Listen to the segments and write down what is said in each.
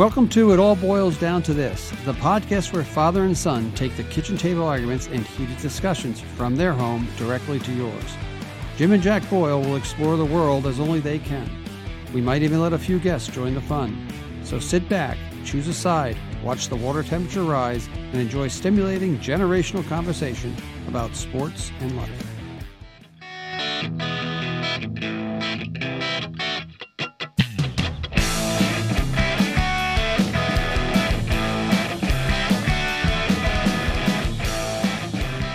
Welcome to It All Boyles Down to This, the podcast where father and son take the kitchen table arguments and heated discussions from their home directly to yours. Jim and Jack Boyle will explore the world as only they can. We might even let a few guests join the fun. So sit back, choose a side, watch the water temperature rise, and enjoy stimulating generational conversation about sports and life.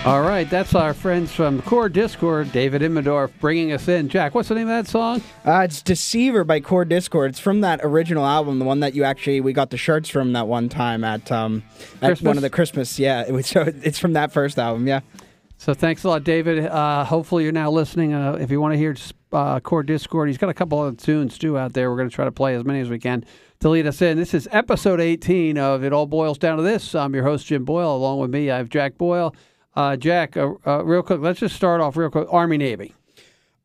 All right, that's our friends from Core Discord, David Immendorf, bringing us in. Jack, what's the name of that song? Uh, it's Deceiver by Core Discord. It's from that original album, the one that you actually we got the shirts from that one time at um at Christmas? one of the Christmas. Yeah, it was, so it's from that first album. Yeah. So thanks a lot, David. Uh, hopefully you're now listening. Uh, if you want to hear uh, Core Discord, he's got a couple of tunes too out there. We're going to try to play as many as we can to lead us in. This is episode 18 of It All Boyles Down to This. I'm your host, Jim Boyle. Along with me, I have Jack Boyle. Uh, Jack, uh, uh, real quick, let's just start off real quick. Army Navy.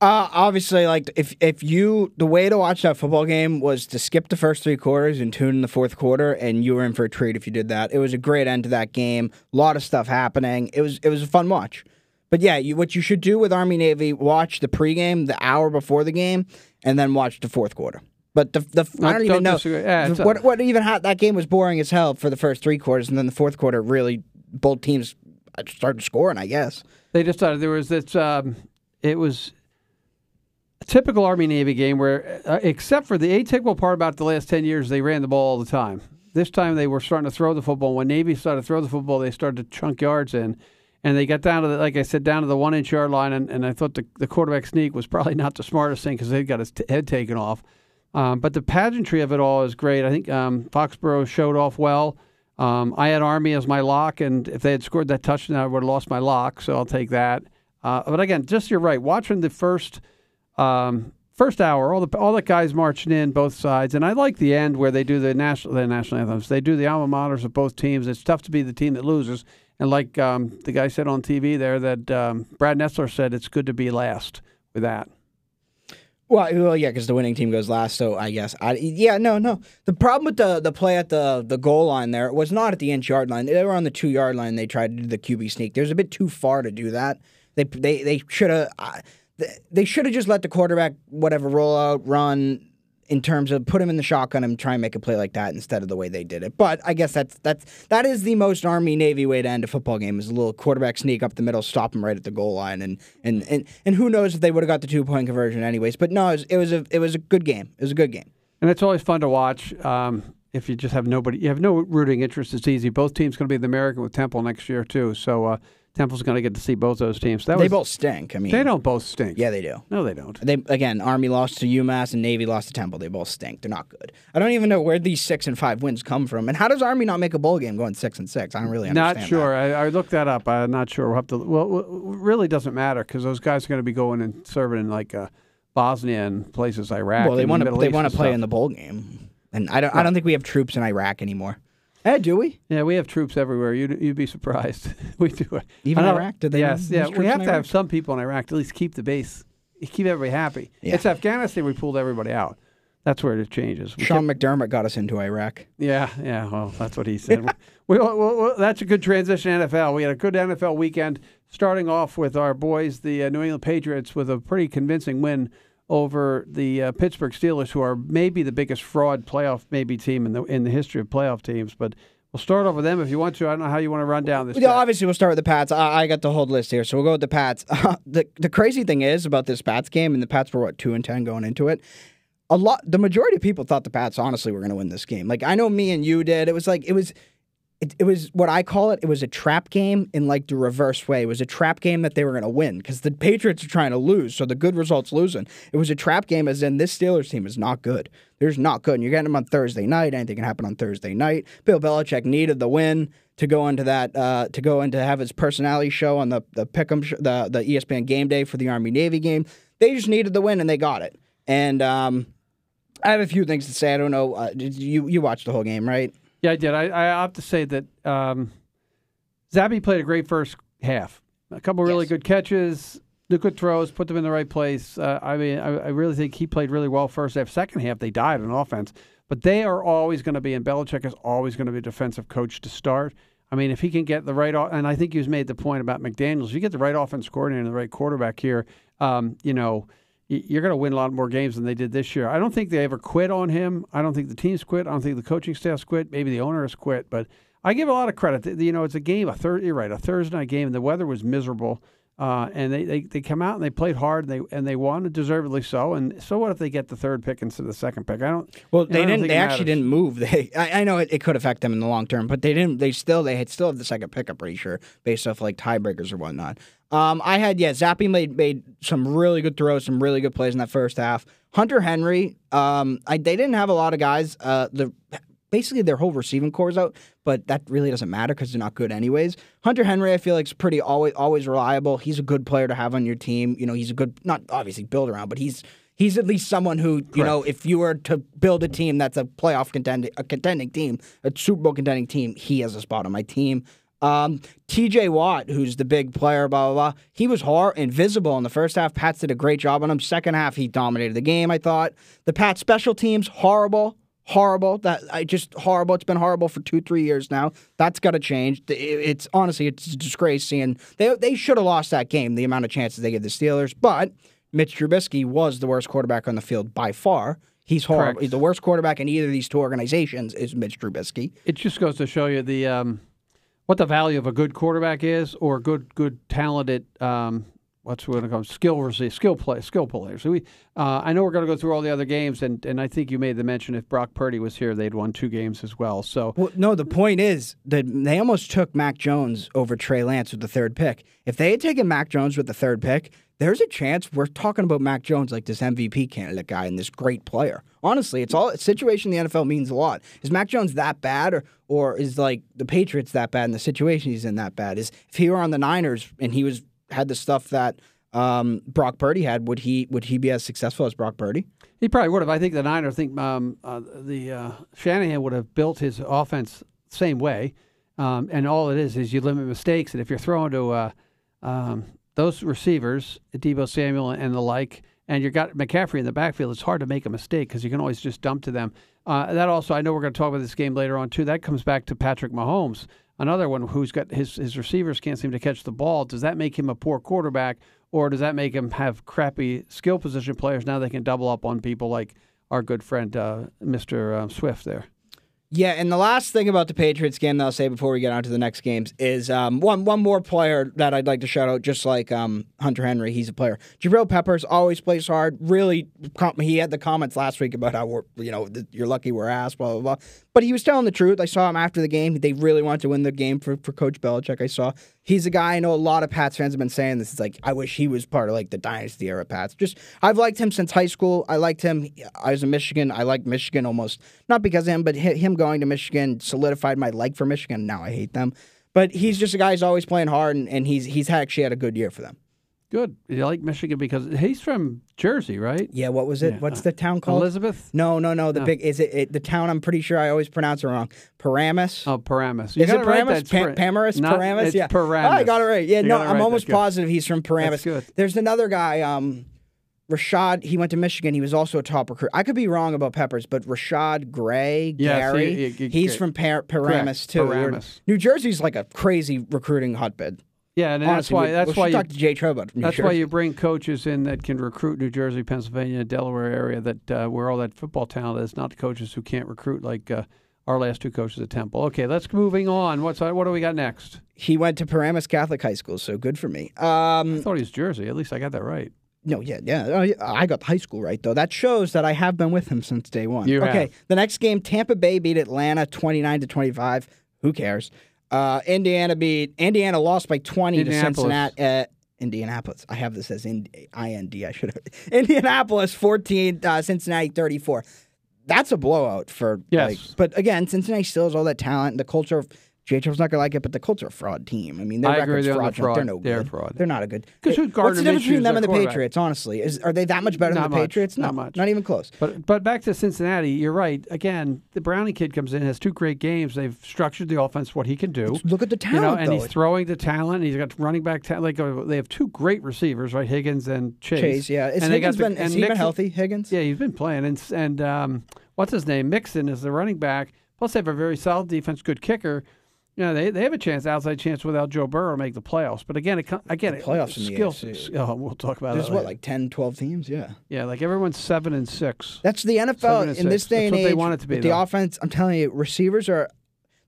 Uh, obviously, like if if you the way to watch that football game was to skip the first three quarters and tune in the fourth quarter, and you were in for a treat if you did that. It was a great end to that game. A lot of stuff happening. It was it was a fun watch. But yeah, you, what you should do with Army Navy, watch the pregame the hour before the game, and then watch the fourth quarter. But the the I don't don't even know. Yeah, what what even ha- that game was boring as hell for the first three quarters, and then the fourth quarter really both teams started scoring. I guess. They just thought there was this. Um, it was a typical Army Navy game where, uh, except for the atypical part about the last ten years, they ran the ball all the time. This time they were starting to throw the football. When Navy started to throw the football, they started to chunk yards in, and they got down to the, like I said, down to the one inch yard line. And, and I thought the, the quarterback sneak was probably not the smartest thing because they got his t- head taken off. Um, but the pageantry of it all is great. I think um, Foxborough showed off well. Um, I had Army as my lock, and if they had scored that touchdown, I would have lost my lock. So I'll take that. Uh, but again, just you're right. Watching the first um, first hour, all the all the guys marching in both sides, and I like the end where they do the national the national anthems. They do the alma maters of both teams. It's tough to be the team that loses, and like um, the guy said on TV there, that um, Brad Nessler said, it's good to be last with that. Well, well, yeah, because the winning team goes last. So I guess, I, yeah, no, no. The problem with the the play at the the goal line there was not at the inch yard line. They were on the two yard line. They tried to do the QB sneak. There's a bit too far to do that. They they they should have they should have just let the quarterback whatever roll out run in terms of put him in the shotgun and try and make a play like that instead of the way they did it. But I guess that's that's that is the most Army Navy way to end a football game is a little quarterback sneak up the middle, stop him right at the goal line, and and and, and who knows if they would have got the two point conversion anyways. But no, it was, it was a it was a good game. It was a good game. And it's always fun to watch. Um, if you just have nobody, you have no rooting interest. It's easy. Both teams going to be the American with Temple next year too. So uh, Temple's going to get to see both those teams. That They was, both stink. I mean, They don't both stink. Yeah, they do. No, they don't. They again, Army lost to UMass and Navy lost to Temple. They both stink. They're not good. I don't even know where these six and five wins come from. And how does Army not make a bowl game going six and six? I don't really understand. Not sure. I, I looked that up. I'm not sure. We'll have to. Well, it really doesn't matter because those guys are going to be going and serving in like uh, Bosnia and places, Iraq. Well, they want to Middle they want to play stuff. in the bowl game, and I don't I don't think we have troops in Iraq anymore. Eh, do we? Yeah, we have troops everywhere. You'd, you'd be surprised. we do. Even Iraq? Did they Yes. Yeah. We have to Iraq? have some people in Iraq to at least keep the base, keep everybody happy. Yeah. It's Afghanistan. We pulled everybody out. That's where it changes. We Sean McDermott got us into Iraq. Yeah, yeah. Well, that's what he said. we, that's a good transition. NFL. We had a good NFL weekend, starting off with our boys, the uh, New England Patriots, with a pretty convincing win over the uh, Pittsburgh Steelers, who are maybe the biggest fraud playoff maybe team in the in the history of playoff teams. But we'll start off with them if you want to. I don't know how you want to run down this. Yeah, obviously we'll start with the Pats. I, I got the whole list here, so we'll go with the Pats. the the crazy thing is about this Pats game, and the Pats were what two and ten going into it. A lot, the majority of people thought the Pats honestly were going to win this game. Like I know me and you did. It was like it was. It, it was what I call it. It was a trap game in like the reverse way. It was a trap game that they were going to win because the Patriots are trying to lose, so the good results losing. It was a trap game, as in this Steelers team is not good. They're not good. And you're getting them on Thursday night. Anything can happen on Thursday night. Bill Belichick needed the win to go into that uh, to go into have his personality show on the the Pick'em sh- the the ESPN game day for the Army Navy game. They just needed the win and they got it. And um, I have a few things to say. I don't know. Uh, you you watched the whole game, right? Yeah, I did. I, I have to say that um, Zappe played a great first half. A couple really Yes. good catches. the good throws, put them in the right place. Uh, I mean, I, I really think he played really well first half. Second half, they died on offense. But they are always going to be, and Belichick is always going to be a defensive coach to start. I mean, if he can get the right, and I think you've made the point about McDaniels, if you get the right offense coordinator and the right quarterback here, um, you know, you're going to win a lot more games than they did this year. I don't think they ever quit on him. I don't think the teams quit. I don't think the coaching staffs quit. Maybe the owner has quit, but I give a lot of credit. You know, it's a game, a third. You're right, a Thursday night game, and the weather was miserable. Uh, and they, they, they come out and they played hard and they and they won deservedly so. And so what if they get the third pick instead of the second pick? I don't. Well, they don't didn't. They actually didn't move. They. I, I know it, it could affect them in the long term, but they didn't. They still. They had still have the second pick. I'm pretty sure, based off like tiebreakers or whatnot. Um, I had yeah. Zappe made made some really good throws, some really good plays in that first half. Hunter Henry. Um, I they didn't have a lot of guys. Uh, the basically their whole receiving core is out, but that really doesn't matter because they're not good anyways. Hunter Henry, I feel like is pretty always always reliable. He's a good player to have on your team. You know, he's a good not obviously build around, but he's he's at least someone who you know if you were to build a team that's a playoff contending a contending team, a Super Bowl contending team, he has a spot on my team. Um, TJ Watt, who's the big player, blah, blah, blah. He was hor- invisible in the first half. Pats did a great job on him. Second half, he dominated the game, I thought. The Pats special teams, horrible. Horrible. That I just horrible. It's been horrible for two, three years now. That's got to change. It- It's honestly, it's a disgrace. Seeing they they should have lost that game. The amount of chances they gave the Steelers, but Mitch Trubisky was the worst quarterback on the field by far. He's horrible. Correct. The worst quarterback in either of these two organizations is Mitch Trubisky. It just goes to show you the um, what the value of a good quarterback is, or good, good, talented. Um, what's what it called skill receive, skill play, skill players. So we, uh, I know we're going to go through all the other games, and, and I think you made the mention if Brock Purdy was here, they'd won two games as well. So Well, no, the point is that they almost took Mac Jones over Trey Lance with the third pick. If they had taken Mac Jones with the third pick, there's a chance we're talking about Mac Jones like this MVP candidate guy and this great player. Honestly, it's all situation in the NFL means a lot. Is Mac Jones that bad, or or is like the Patriots that bad, and the situation he's in that bad? Is if he were on the Niners and he was had the stuff that um, Brock Purdy had, would he would he be as successful as Brock Purdy? he probably would have. I think the Niners think um, uh, the uh, Shanahan would have built his offense same way, um, and all it is is you limit mistakes, and if you're throwing to uh, um, those receivers, Deebo Samuel and the like, and you've got McCaffrey in the backfield, it's hard to make a mistake because you can always just dump to them. Uh, that also, I know we're going to talk about this game later on too. That comes back to Patrick Mahomes, another one who's got his his receivers can't seem to catch the ball. Does that make him a poor quarterback, or does that make him have crappy skill position players? Now they can double up on people like our good friend uh, Mr. Uh, Swift there. Yeah, and the last thing about the Patriots game that I'll say before we get on to the next games is um, one one more player that I'd like to shout out, just like um, Hunter Henry, he's a player. Jabril Peppers always plays hard. Really, he had the comments last week about how we're, you know you're lucky we're ass, blah blah blah. But he was telling the truth. I saw him after the game. They really wanted to win the game for, for Coach Belichick. I saw he's a guy I know a lot of Pats fans have been saying this. Is like I wish he was part of like the dynasty era Pats. Just I've liked him since high school. I liked him. Uh, I was in Michigan. I liked Michigan almost not because of him, but him going to Michigan solidified my like for Michigan. Now I hate them. But he's just a guy who's always playing hard, and, and he's he's actually had a good year for them. Good. You like Michigan because he's from Jersey, right? Yeah, what was it? Yeah. What's the town called? Elizabeth. No, no, no. The No. big is it, it the town? I'm pretty sure I always pronounce it wrong. Paramus. Oh, Paramus. Is it. Paramus? Pa- Paramus? Paramus? It's yeah. Paramus. Oh, I got it right. Yeah, You no, I'm almost positive he's from Paramus. That's good. There's another guy, um, Rashad. He went to Michigan. He was also a top recruit. I could be wrong about Peppers, but Rashad Gray, Yes, Gary, he- he- he's he- from Par- Paramus Correct, too. Paramus. New Jersey's like a crazy recruiting hotbed. Yeah, and that's why. we, That's we why you. talk to Jay Trev about New That's Jersey. why you bring coaches in that can recruit New Jersey, Pennsylvania, Delaware area that uh, where all that football talent is. Not coaches who can't recruit like uh, our last two coaches at Temple. Okay, let's moving on. What's what do we got next? He went to Paramus Catholic High School, so good for me. I Um, thought he was Jersey. At least I got that right. no, yeah, yeah. Oh, I got high school right though. That shows that I have been with him since day one. You okay, have. the next game, Tampa Bay beat Atlanta twenty nine to twenty five. Who cares? Uh, Indiana beat Indiana lost by twenty to Indianapolis. Cincinnati. Uh, Indianapolis. I have this as in, IND. I should have. Indianapolis 14, uh, Cincinnati 34. That's a blowout for Yes. like, but again, Cincinnati still has all that talent and the culture of JHL's not gonna like it, but the Colts are a fraud team. I mean, their I agree record's with you on the fraudulent. They're fraud. no They're good. fraud. They're not a good. who- What's the difference between them and the. Patriots? Honestly, is are they that much better Not than the much. Patriots? No, Not much. not even close. But but back to Cincinnati, you're right. Again, the Browning kid comes in, has two great games. They've structured the offense what he can do. Look at the You know, talent, and though. he's throwing the talent. He's got running back talent. Like uh, they have two great receivers, right? Higgins and Chase. Chase, yeah. Is and Higgins the- been? Has he been healthy? Higgins. Yeah, he's been playing. And and um, what's his name? Mixon is the running back. Plus, they have a very solid defense, good kicker. You know, they, they have a chance, outside chance, without Joe Burrow to make the playoffs. But again, it again, it- playoffs in the skills. AFC. Oh, we'll talk about There's that. what, like 10, 12 teams? Yeah. yeah, like everyone's seven and six. That's the NFL in this six. day That's and what age. they want it to be, the though. offense, I'm telling you, receivers are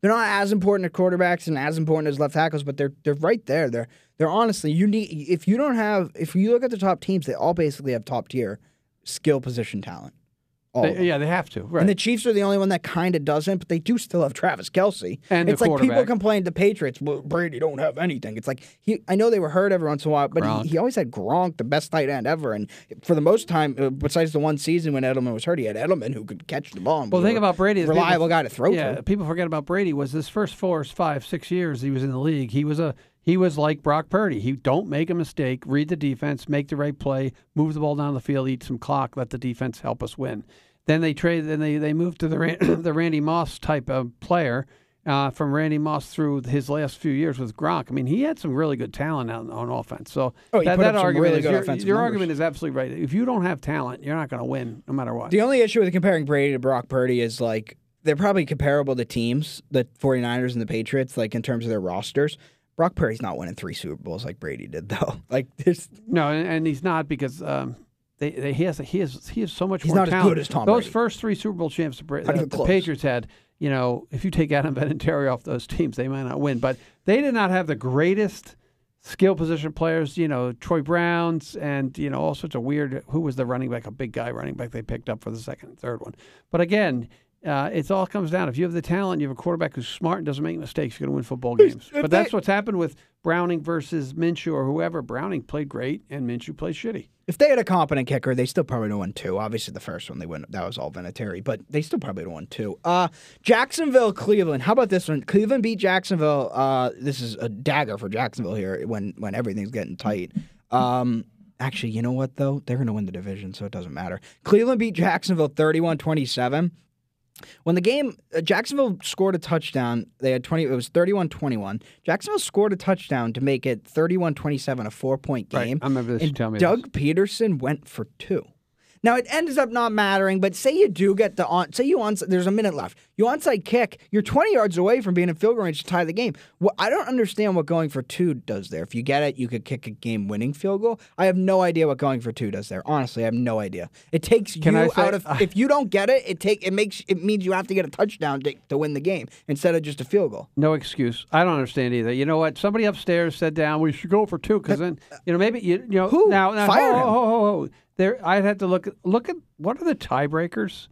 they're not as important as quarterbacks and as important as left tackles, but they're they're right there. They're they're honestly you need if you don't have if you look at the top teams, they all basically have top tier skill position talent. They- yeah, they have to. Right. And the Chiefs are the only one that kind of doesn't, but they do still have Travis Kelce. And it's like people complain the Patriots, well, Brady don't have anything. It's like he, I know they were hurt every once in a while, but he, he always had Gronk, the best tight end ever. And for the most time, uh, besides the one season when Edelman was hurt, he had Edelman who could catch the ball. and Well, the thing about Brady is people- reliable guy to throw yeah, to. people forget about Brady was his first four, five, six years he was in the league. He was a he was like Brock Purdy. He don't make a mistake, read the defense, make the right play, move the ball down the field, eat some clock, let the defense help us win. Then they trade. Then they they moved to the the Randy Moss type of player. Uh, from Randy Moss through his last few years with Gronk, I mean, he had some really good talent on, on offense. So Oh, that, that argument really is your, your argument is absolutely right. If you don't have talent, you're not going to win, no matter what. The only issue with comparing Brady to Brock Purdy is like they're probably comparable to teams, the 49ers and the Patriots, like in terms of their rosters. Brock Purdy's not winning three Super Bowls like Brady did, though. Like, there's No, and, and he's not because um, they, they he has he has he has so much He's more not as talent. good as Tom Those Brady. first three Super Bowl champs the, even the. Patriots had, you know, if you take Adam Vinatieri off those teams, they might not win. But they did not have the greatest skill position players. You know, Troy Browns and you know all sorts of weird. Who was the running back? A big guy running back they picked up for the second and third one. But again. Uh, it all comes down. If you have the talent, you have a quarterback who's smart and doesn't make mistakes, you're going to win football games. But that's what's happened with Browning versus Minshew or whoever. Browning played great and Minshew played shitty. If they had a competent kicker, they still probably would have won two. Obviously, the first one they win that was all Vinatieri, but they still probably would have won two. Uh, Jacksonville, Cleveland. How about this one? Cleveland beat Jacksonville. Uh, this is a dagger for Jacksonville here when when everything's getting tight. Um, actually, you know what though? They're going to win the division, so it doesn't matter. Cleveland beat Jacksonville 31-27. When the game, uh, Jacksonville scored a touchdown. They had 20, it was 31 21. Jacksonville scored a touchdown to make it 31 27, a four point Right. game. I remember this. You tell me Doug Pederson went for two. Now it ends up not mattering, but say you do get the on, say you on, there's a minute left. You onside kick, you're 20 yards away from being in field goal range to tie the game. Well, I don't understand what going for two does there. If you get it, you could kick a game-winning field goal. I have no idea what going for two does there. Honestly, I have no idea. It takes Can you say- out of if you don't get it, it take it makes it means you have to get a touchdown to, to win the game instead of just a field goal. No excuse. I don't understand either. You know what? Somebody upstairs said down we should go for two because then you know maybe you you know Who? now, now Fire ho, him. ho, ho. There, I'd have to look at look at what are the tiebreakers,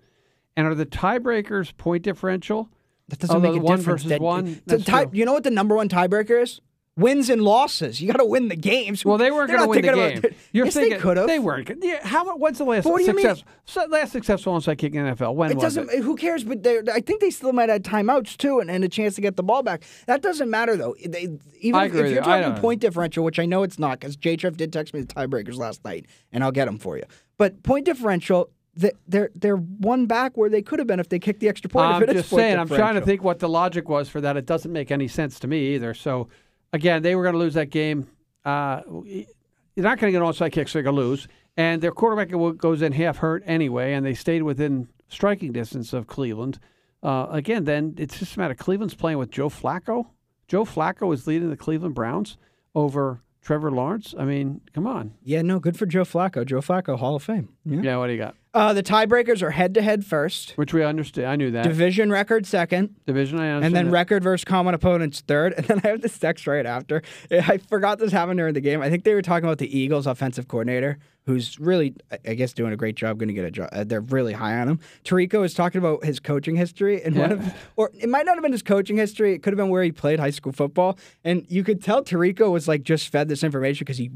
and are the tiebreakers point differential? That doesn't Oh, make a one difference. versus That- one? That's tie- you know what the number one tiebreaker is? Wins and losses. You got to win the games. Well, they weren't going to win the game. about- You're yes, thinking they could have. They weren't. Yeah, how? When's the last But what do you success, last successful onside kick in the NFL? When It was doesn't. it? Who cares? But I think they still might have timeouts too, and, and a chance to get the ball back. That doesn't matter though. They, even if, if you're talking point differential, which I know it's not, because J-Trev did text me the tiebreakers last night, and I'll get them for you. But point differential, they- they're they're one back where they could have been if they kicked the extra point. I'm if it is just saying. I'm trying to think what the logic was for that. It doesn't make any sense to me either. So, again, they were going to lose that game. Uh, you're not going to get an onside kick, so they're going to lose. And their quarterback goes in half hurt anyway, and they stayed within striking distance of Cleveland. Uh, again, then it's just a matter. Of Cleveland's playing with Joe Flacco. Joe Flacco is leading the Cleveland Browns over Trevor Lawrence. I mean, come on. Yeah, no, good for Joe Flacco. Joe Flacco, Hall of Fame. Yeah. Yeah, what do you got? Uh, the tiebreakers are head to head first, Which we understand. I knew that. division record second, Division, I understand. and then that. record versus common opponents third. And then I have this text right after. I forgot this happened during the game. I think they were talking about the Eagles' offensive coordinator who's really, I- guess, doing a great job. Going to get a job. Uh, they're really high on him. Tirico is talking about his coaching history, and one Yeah. of, or it might not have been his coaching history. It could have been where he played high school football, and you could tell Tirico was like just fed this information because he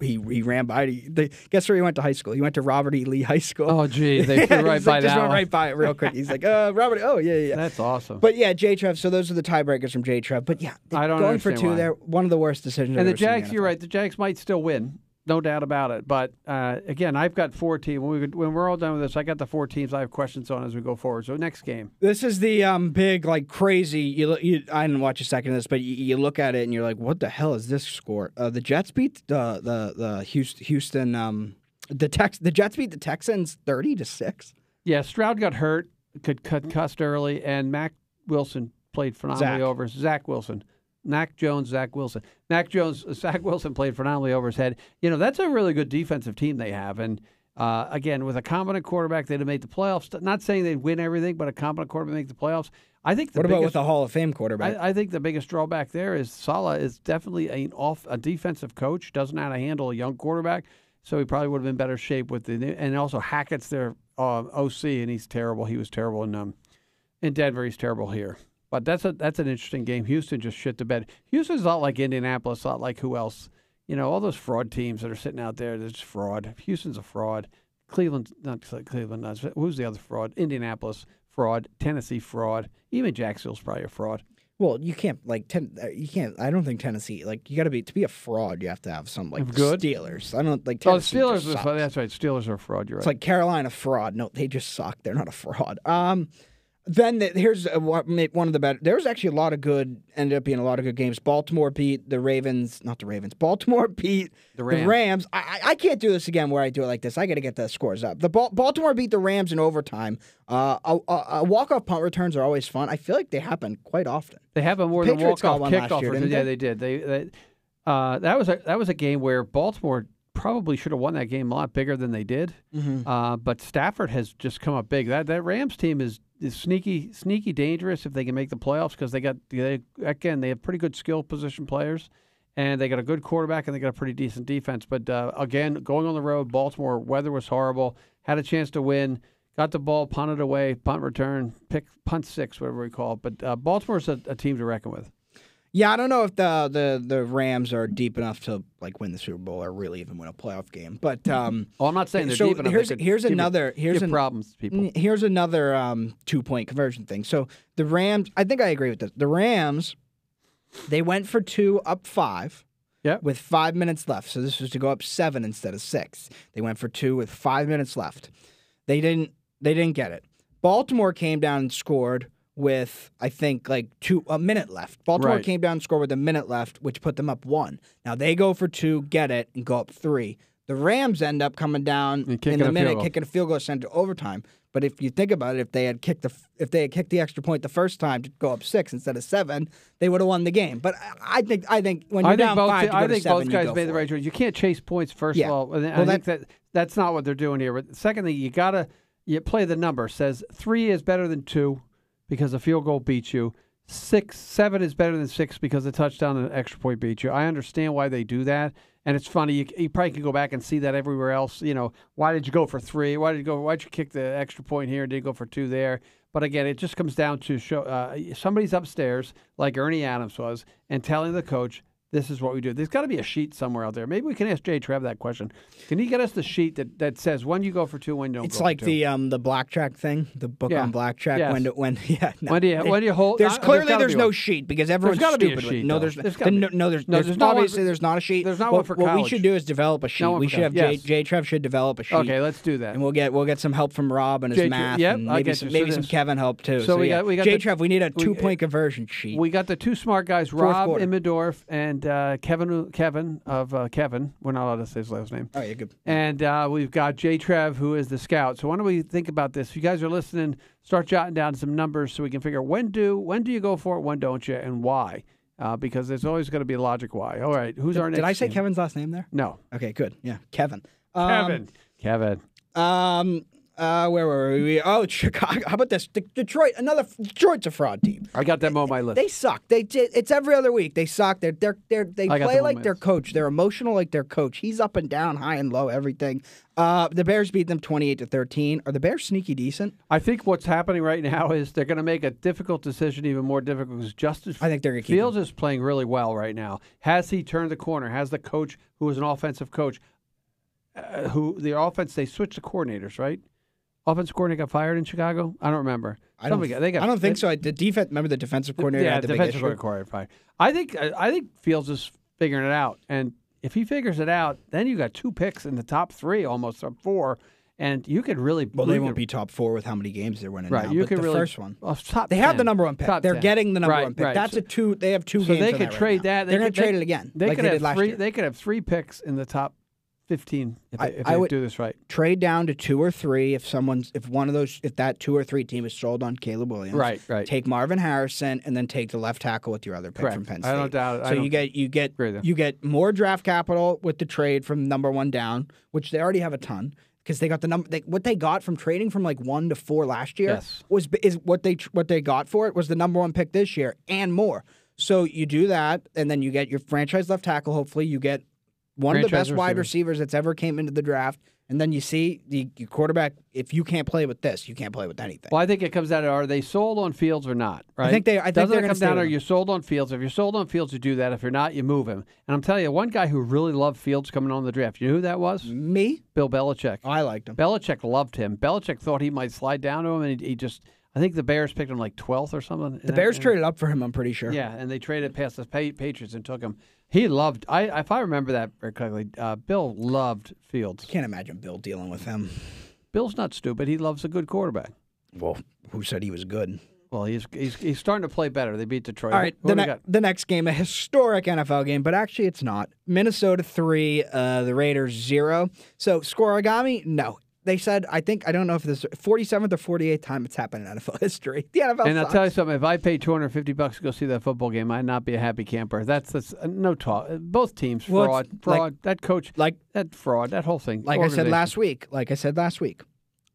he he ran by. He, the, guess where he went to high school? He went to Robert E. Lee High School. Oh, gee, they flew right by like, just that went one. right by it real quick. He's like, uh, Robert. Oh yeah, yeah. That's awesome. But yeah, J Trev. So those are the tiebreakers from J Trev. But yeah, I don't going for two why. there. One of the worst decisions. and I've the ever seen in Jags, you're right. The Jags might still win, no doubt about it. But uh, again, I've got four teams. When, we, when we're all done with this, I got the four teams I have questions on as we go forward. So next game. This is the um big like crazy. You, look- you I didn't watch a second of this, but you, you look at it and you're like, what the hell is this score? Uh, the Jets beat the the the Houston, Houston um the Tex the Jets beat the Texans thirty to six. Yeah, Stroud got hurt, could cut cussed early, and Mac Wilson played phenomenally Zach. over Zach Wilson. Mac Jones, Zach Wilson. Mac Jones, Zach Wilson played phenomenally over his head. You know, that's a really good defensive team they have. And uh, again, with a competent quarterback, they'd have made the playoffs. Not saying they'd win everything, but a competent quarterback make the playoffs. I think the What about biggest, with a Hall of Fame quarterback? I, I think the biggest drawback there is Saleh is definitely an off a defensive coach, doesn't know how to handle a young quarterback, so he probably would have been better shape with the new- and also Hackett's their uh, OC and he's terrible. He was terrible in um in Denver. He's terrible here. But that's a that's an interesting game. Houston just shit the bed. Houston's not like Indianapolis, not like who else. You know, all those fraud teams that are sitting out there, they're fraud. Houston's a fraud. Cleveland, not Cleveland, not, who's the other fraud? Indianapolis, fraud. Tennessee, fraud. Even Jacksonville's probably a fraud. well, you can't like ten, uh, you can't. I don't think Tennessee like you got to be to be a fraud. You have to have some like Good? Steelers. I don't like Oh, Steelers. just Are, sucks. that's right. Steelers are a fraud. You're right. It's like Carolina fraud. No, they just suck. They're not a fraud. Um, then the, here's uh, what one of the better. There was actually a lot of good. Ended up being a lot of good games. Baltimore beat the Ravens. Not the Ravens. Baltimore beat The the Rams. I, I can't do this again where I do it like this. I got to get the scores up. The Bal- Baltimore beat the Rams in overtime. Uh, a, a, a walk off punt returns are always fun. I feel like they happen quite often. They have a more than walk off kickoff. year, yeah, they? they did. They, they uh, that was a that was a game where Baltimore probably should have won that game a lot bigger than they did. Mm-hmm. Uh, but Stafford has just come up big. That that Rams team is, is sneaky sneaky dangerous if they can make the playoffs because they got they, again they have pretty good skill position players. And they got a good quarterback, and they got a pretty decent defense. But uh, again, going on the road, Baltimore weather was horrible. Had a chance to win, got the ball punted away, punt return, pick punt six, whatever we call it. But uh, Baltimore's a, a team to reckon with. Yeah, I don't know if the, the the Rams are deep enough to like win the Super Bowl or really even win a playoff game. But um, Oh, I'm not saying they're So deep enough. here's- here's another- here's an- problems, people. Here's another um, two point conversion thing. So the Rams, I think I agree with this. The Rams, they went for two up five. Yeah. With five minutes left. So this was to go up seven instead of six. They went for two with five minutes left. They didn't they didn't get it. Baltimore came down and scored with I think like two a minute left. Baltimore Right. came down and scored with a minute left, which put them up one. Now they go for two, get it, and go up three. The Rams end up coming down in the minute, kicking a field goal sent to overtime. But if you think about it, if they had kicked the if they had kicked the extra point the first time to go up six instead of seven, they would have won the game. But I- think I think when you're I think down both. five, I think seven, both guys made the right choice. You can't chase points first Yeah. of all, and I Well, think that that's not what they're doing here. But secondly, you gotta you play the number. Says three is better than two because a field goal beats you. Six, seven is better than six because a touchdown and an extra point beats you. I understand why they do that, and it's funny. You, you probably can go back and see that everywhere else. You know, why did you go for three? Why did you go? Why did you kick the extra point here? And Did you go for two there? But again, it just comes down to show uh, somebody's upstairs, like Ernie Adams was, and telling the coach, "This is what we do." There's got to be a sheet somewhere out there. Maybe we can ask Jay Trev that question. Can he get us the sheet that, that says when you go for two, when you don't? It's like the um the blackjack thing, the book Yeah. on blackjack. Yes. When to, when yeah. No, When do you- when do you hold- There's uh, clearly there's be no one. sheet because everyone's gotta be a stupid. sheet, no, there's, There's no, be. no, there's, No, there's, there's not obviously for- there's not a sheet. there's not what, one for college. What we should do is develop a sheet. one we should have Yes. J Trev should develop a sheet. Okay, let's do that. And we'll get we'll get some help from Rob and his math. yep, and maybe some, maybe some Kevin help too. so we got- we got J the- Trev. We need a two point conversion sheet. We got the two smart guys, Rob quarter. Immendorf and uh, Kevin Kevin of uh, Kevin. We're not allowed to say his last name. oh yeah, good. And uh, we've got Jay Trev, who is the scout. So why don't we think about this? If you guys are listening, start jotting down some numbers so we can figure when do when do you go for it, when don't you, and why? Uh, because there's always going to be a logic why. All right, who's our next? Did I say team? Kevin's last name there? No, Okay, good. Yeah, Kevin. Um, Kevin. Kevin. Um, Uh, where were we? Oh, Chicago. How about this? De- Detroit. Another Detroit's a fraud team. I got them on my list. They suck. They it's every other week. They suck. They're they're, they're they I play like their coach. They're emotional like their coach. He's up and down, high and low, everything. Uh, the Bears beat them twenty eight to thirteen. Are the Bears sneaky decent? I think what's happening right now is they're going to make a difficult decision even more difficult because Justice I think they're gonna keep Fields is playing really well right now. Has he turned the corner? Has the coach, who is an offensive coach, uh, who the offense they switched the coordinators, right? Offense coordinator got fired in Chicago. I don't remember. I don't. Got- they got. I don't think so. I, The defense. Remember the defensive coordinator Yeah, had the defensive coordinator fired. I think. I think Fields is figuring it out, and if he figures it out, then you got two picks in the top three, almost or four, and you could really. Well, they won't could- be top four with how many games they're winning Right, now. you could the really first one. well, top They have the number one pick. top They're 10. getting the number Right, one pick. right. That's So- a two. They have two So games. they could that trade now. that. They They're going to trade it again. They like could they have three. year. They could have three picks in the top fifteen if I- if I would- do this right. trade down to two or three if someone's if one of those if that two or three team is sold on Caleb Williams. Right, right. Take Marvin Harrison and then take the left tackle with your other pick Correct. from Penn State. I don't doubt it. So you get you get you get more draft capital with the trade from number one down, which they already have a ton because they got the number. They, what they got from trading from like one to four last year Yes. was is what they what they got for it was the number one pick this year and more. So you do that, and then you get your franchise left tackle. Hopefully, you get one of the best wide receivers that's ever came into the draft. And then you see the quarterback. If you can't play with this, you can't play with anything. Well, I think it comes down to are they sold on Fields or not? Right. think they- I think Doesn't they're it come down to are you sold on Fields? If you're sold on Fields, you do that. If you're not, you move him. And I'm telling you, one guy who really loved Fields coming on the draft. You know who that was? Me, Bill Belichick. Oh, I liked him. Belichick loved him. Belichick thought he might slide down to him, and he, he just. I think the Bears picked him like 12th or something. The Bears traded up for him. I'm pretty sure. Yeah, and they traded past the Patriots and took him. He loved. I if I remember that very correctly, uh, Bill loved Fields. Can't imagine Bill dealing with him. Bill's not stupid. He loves a good quarterback. Well, who said he was good? Well, he's he's, he's starting to play better. They beat Detroit. All right, What the, ne- the next game, a historic NFL game, but actually it's not. Minnesota three, uh, the Raiders zero. So scorigami, no. They said, I think, I don't know if this is 47th or 48th time it's happened in NFL history. The NFL And I'll sucks. tell you something. If I paid two hundred fifty bucks to go see that football game, I'd not be a happy camper. That's that's uh, no talk. Both teams Well, fraud, it's like- fraud. that coach, like that fraud, that whole thing. like I said last week, like I said last week,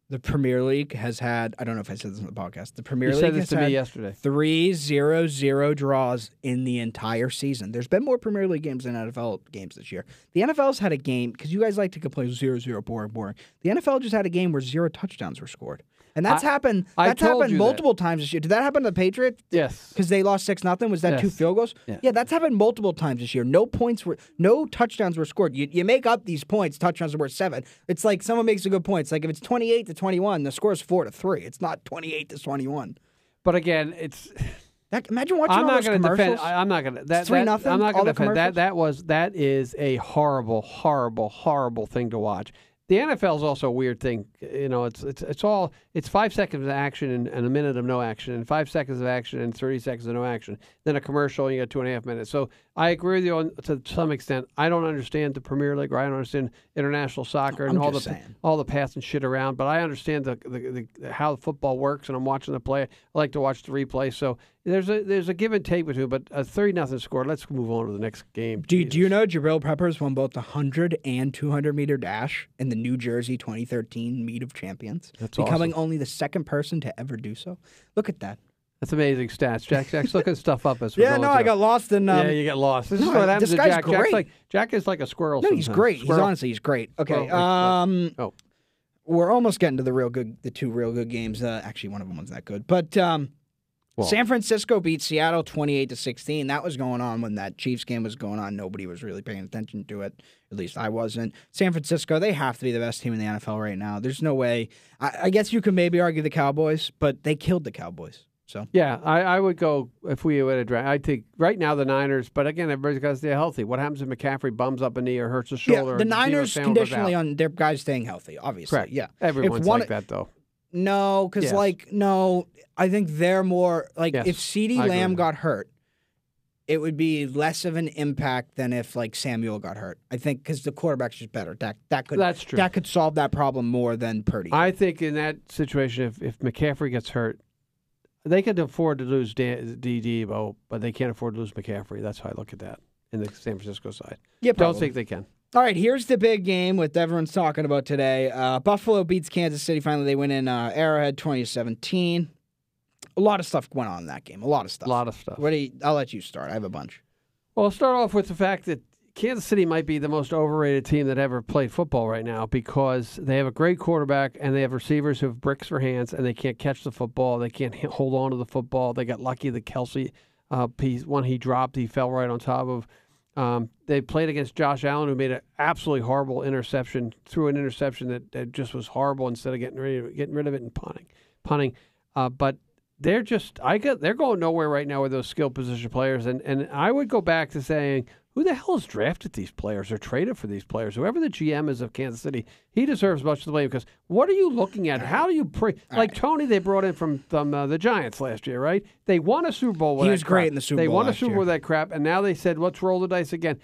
the Premier League has had, I don't know if I said this on the podcast, the Premier You League said this has to had me yesterday. three zero zero draws in the entire season. There's been more Premier League games than NFL games this year. The NFL's had a game because you guys like to complain zero zero boring boring. The NFL just had a game where zero touchdowns were scored, and that's I- happened. That's happened you that. multiple times this year. Did that happen to the Patriots? Yes. Because they lost six nothing. Was that two field goals? Yeah. that's happened multiple times this year. No points were, no touchdowns were scored. You, you make up these points. Touchdowns are worth seven. It's like someone makes a good point. It's like if it's twenty eight to twenty one, the score is four to three. It's not twenty eight to twenty one. But again, it's. That, imagine watching I'm all not those going to commercials. defend. I, I'm not going to. That, three that- nothing, I'm not going to defend that. That was that is a horrible, horrible, horrible thing to watch. The NFL is also a weird thing. You know, it's it's it's all it's five seconds of action and, and a minute of no action, and five seconds of action and thirty seconds of no action. Then a commercial, and you got two and a half minutes. So I agree with you on, to some extent. I don't understand the Premier League, or I don't understand international soccer and I'm all the saying. all the passing shit around. But I understand the, the, the how football works, and I'm watching the play. I like to watch the replay. So there's a there's a give and take between. But a thirty nothing score. Let's move on to the next game. Do, do you know Jabril Peppers won both the 100 and 200 meter dash in the New Jersey 2013 Meet of Champions? That's becoming awesome. only the second person to ever do so. Look at that. That's amazing stats. Jack, Jack's looking stuff up as we're Yeah, no, I got lost in. Um, yeah, you get lost. This is what happens this to guy's Jack. Jack's great. like Jack is like a squirrel. no, he's sometimes. great. He's Squirrel. honestly, he's great. Okay, Squirrel, um, oh. we're almost getting to the real good, the two real good games. Uh, actually, one of them wasn't that good, but um, Well- San Francisco beat Seattle 28 to 16. That was going on when that Chiefs game was going on. Nobody was really paying attention to it. At least I wasn't. San Francisco, they have to be the best team in the NFL right now. There's no way. I, I guess you could maybe argue the Cowboys, but they killed the Cowboys. So Yeah, I, I would go if we would have. I think right now the Niners, but again, everybody's got to stay healthy. What happens if McCaffrey bums up a knee or hurts a shoulder? yeah, the Niners conditionally on their guys staying healthy. Obviously, Correct. yeah. Everyone's one- like that though. No, because Yes. like no, I think they're more like Yes, if I agree Lamb with got hurt, it would be less of an impact than if like Samuel got hurt. I think because the quarterback's just better. That that could That's true. that could solve that problem more than Purdy. I think in that situation, if, if McCaffrey gets hurt, they could afford to lose Dan, D. Deebo, but they can't afford to lose McCaffrey. That's how I look at that in the San Francisco side. yeah, Don't probably. think they can. All right, here's the big game with everyone's talking about today. Uh, Buffalo beats Kansas City. Finally, they win in uh, Arrowhead, 2017. A lot of stuff went on in that game. A lot of stuff. A lot of stuff. What do you, I'll let you start. I have a bunch. Well, I'll start off with the fact that Kansas City might be the most overrated team that ever played football right now because they have a great quarterback and they have receivers who have bricks for hands and they can't catch the football. They can't hold on to the football. They got lucky that Kelce, uh, piece, one he dropped, he fell right on top of. Um, they played against Josh Allen, who made an absolutely horrible interception, threw an interception that, that just was horrible instead of getting rid of, getting rid of it and punting. punting. Uh, but they're just I get they're going nowhere right now with those skill position players, and and I would go back to saying who the hell has drafted these players or traded for these players? Whoever the GM is of Kansas City, he deserves much of the blame because what are you looking at? How do you pre like Toney? They brought in from from uh, the Giants last year, right? They won a Super Bowl. With He was great in the Super They Bowl They won a Super. Bowl with that crap, and now they said let's roll the dice again.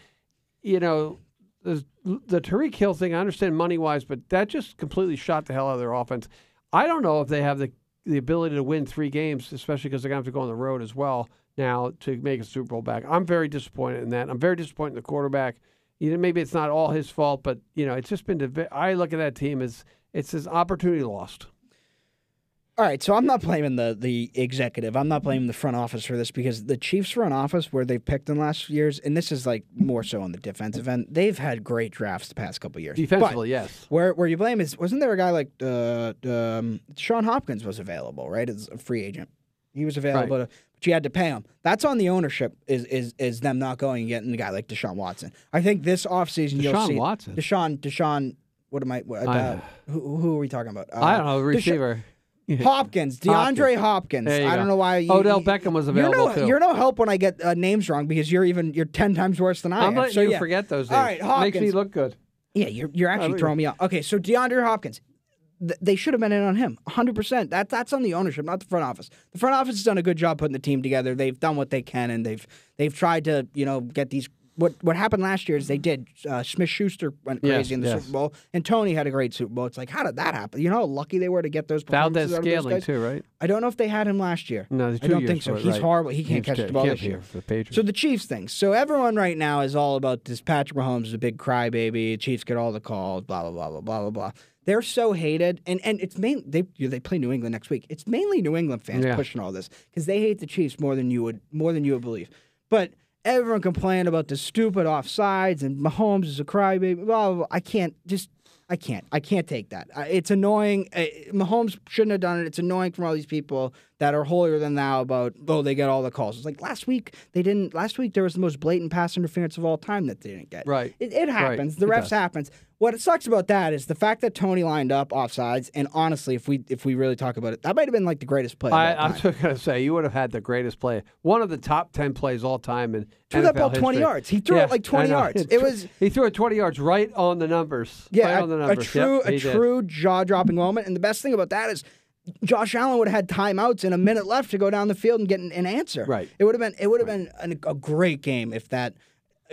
You know. there's- The Tyreek Hill thing, I understand money wise, but that just completely shot the hell out of their offense. I don't know if they have the the ability to win three games, especially because they're going to have to go on the road as well now to make a Super Bowl back. I'm very disappointed in that. I'm very disappointed in the quarterback. You know, maybe it's not all his fault, but you know, it's just been. div- I look at that team as it's his opportunity lost. All right, so I'm not blaming the the executive. I'm not blaming the front office for this because the Chiefs front office, where they've picked in the last years, and this is like more so on the defensive end, they've had great drafts the past couple years. But Defensively, yes. where where you blame is wasn't there a guy like uh, um, Sean Hopkins was available, right? As a free agent, he was available, to, you had to pay him. That's on the ownership. Is is is them not going and getting a guy like Deshaun Watson? I think this offseason you'll Deshaun see Watson? Deshaun Deshaun. What am I? What, uh, I- who, who are we talking about? Uh, I don't know. Desha- Receiver. Hopkins, DeAndre Hopkins. I don't know why. You, Odell Beckham was you're available no, too. You're no help when I get uh, names wrong because you're even you're ten times worse than I I'm am. letting so you yeah. forget those All names. right, Makes me look good. Yeah, you're you're actually throwing me off. Okay, so DeAndre Hopkins, th- they should have been in on him 100. percent That that's on the ownership, not the front office. The front office has done a good job putting the team together. They've done what they can, and they've they've tried to you know get these. What what happened last year is they did. Uh, Smith Schuster went crazy Yes, in the yes. Super Bowl, and Toney had a great Super Bowl. It's like, how did that happen? You know how lucky they were to get those Valdes performances out of those Scantling too, right? I don't know if they had him last year. No, I don't think so. it, He's right. horrible. He can't catch the ball this year. for the Patriots. So the Chiefs thing. So everyone right now is all about this. Patrick Mahomes is a big crybaby. Chiefs get all the calls. Blah blah blah blah blah blah blah. They're so hated, and and it's main they they play New England next week. It's mainly New England fans Yeah. pushing all this because they hate the Chiefs more than you would more than you would believe. But everyone complained about the stupid offsides and Mahomes is a crybaby. Blah blah. blah. I can't just. I can't. I can't take that. It's annoying. Uh, Mahomes shouldn't have done it. It's annoying from all these people that are holier than thou about oh they get all the calls. It's like last week they didn't. Last week there was the most blatant pass interference of all time that they didn't get. Right. It, it happens. The refs happens. What sucks about that is the fact that Toney lined up offsides. And honestly, if we if we really talk about it, that might have been like the greatest play. I, all I'm time. just going to say you would have had the greatest play, one of the top ten plays all time in Threw that NFL ball 20 yards. He threw it like 20 yards. It was- he threw it 20 yards right on the numbers. Yeah, right on the a, a true Yep, a true jaw dropping moment. And the best thing about that is Josh Allen would have had timeouts and a minute left to go down the field and get an, an answer. Right. It would have been it would have been an, a great game if that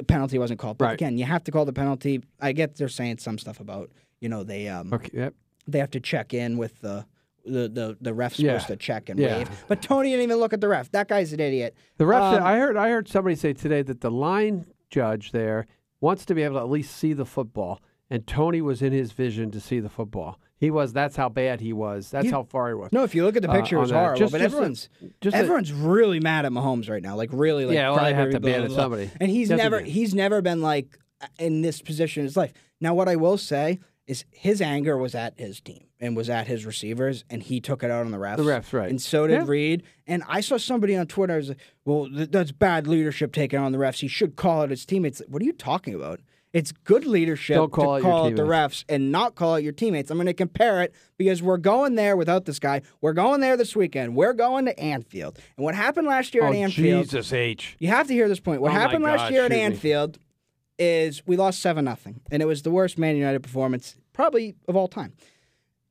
penalty wasn't called. But Right. again, you have to call the penalty. I get they're saying some stuff about you know they um Okay, yep. they have to check in with the. The, the the ref's Yeah. supposed to check and Yeah. wave, but Toney didn't even look at the ref. That guy's an idiot. The ref. Um, I heard. I heard somebody say today that the line judge there wants to be able to at least see the football, and Toney was in his vision to see the football. He was. That's how bad he was. That's Yeah. how far he was. No, if you look at the Uh, picture, it on was horrible. Just- but just a- everyone's just a- everyone's really mad at Mahomes right now. Like really, like Yeah, well, they have to blah, ban blah, at blah. somebody. And he's never he's never been like in this position in his life. Now, what I will say is his anger was at his team and was at his receivers, and he took it out on the refs. The refs, right. And so did Yeah. Reid. And I saw somebody on Twitter was like, "Well, th- that's bad leadership taking on the refs. He should call out his teammates." What are you talking about? It's good leadership Don't call to out call out the refs and not call out your teammates. I'm going to compare it because we're going there without this guy. We're going there this weekend. We're going to Anfield. And what happened last year oh at Anfield? Jesus H. You have to hear this point. What Oh happened last year at shoot me. Anfield is we lost seven nothing, and it was the worst Man United performance probably of all time.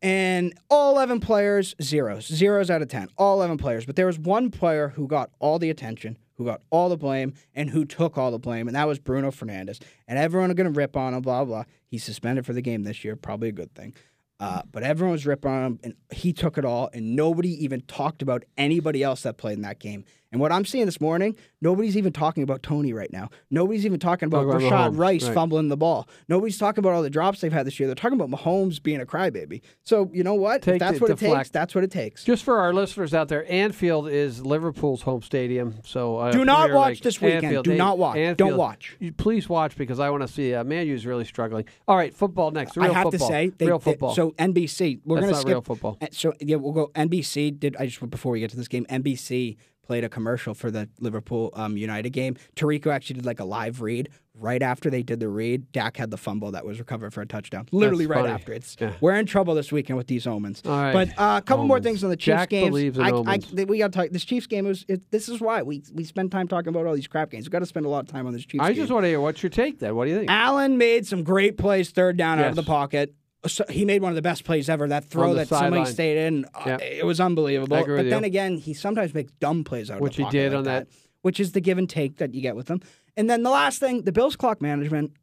And all eleven players zeros, zeros out of ten, all eleven players. But there was one player who got all the attention, who got all the blame, and who took all the blame, and that was Bruno Fernandes. And everyone are gonna rip on him, blah blah. He's suspended for the game this year, probably a good thing. Uh, but everyone was ripping on him, and he took it all, and nobody even talked about anybody else that played in that game. And what I'm seeing this morning, nobody's even talking about Toney right now. Nobody's even talking about Talking Rashad Rice right. fumbling the ball. Nobody's talking about all the drops they've had this year. They're talking about Mahomes being a crybaby. So you know what? Take if that's what it takes. That's what it takes. Just for our listeners out there, Anfield is Liverpool's home stadium. So uh, Do not watch League- this weekend. Anfield, Do they- not watch. Don't watch. Please watch because I want to see. Uh, Man U's really struggling. All right, football next. Real I have football. to say, they, real they- football. so NBC, we're going to skip real football. Uh, So yeah, we'll go. NBC did. I just before we get to this game, NBC played a commercial for the Liverpool um, United game. Tirico actually did like a live read right after they did the read. Dak had the fumble that was recovered for a touchdown. Literally That's right funny. after. It's Yeah. we're in trouble this weekend with these omens. All right. But uh, a couple more things on the Chiefs Jack games. believes in I, omens. I, we got to talk. This Chiefs game was. It, this is why we we spend time talking about all these crap games. We got to spend a lot of time on this Chiefs. I game. just want to hear what's your take then. What do you think? Allen made some great plays third down out of the pocket. So he made one of the best plays ever. That throw that somebody sideline. stayed in, uh, Yep. it was unbelievable. But then you. again, he sometimes makes dumb plays out of Which he did like on that. which is the give and take that you get with them. And then the last thing, the Bills clock management.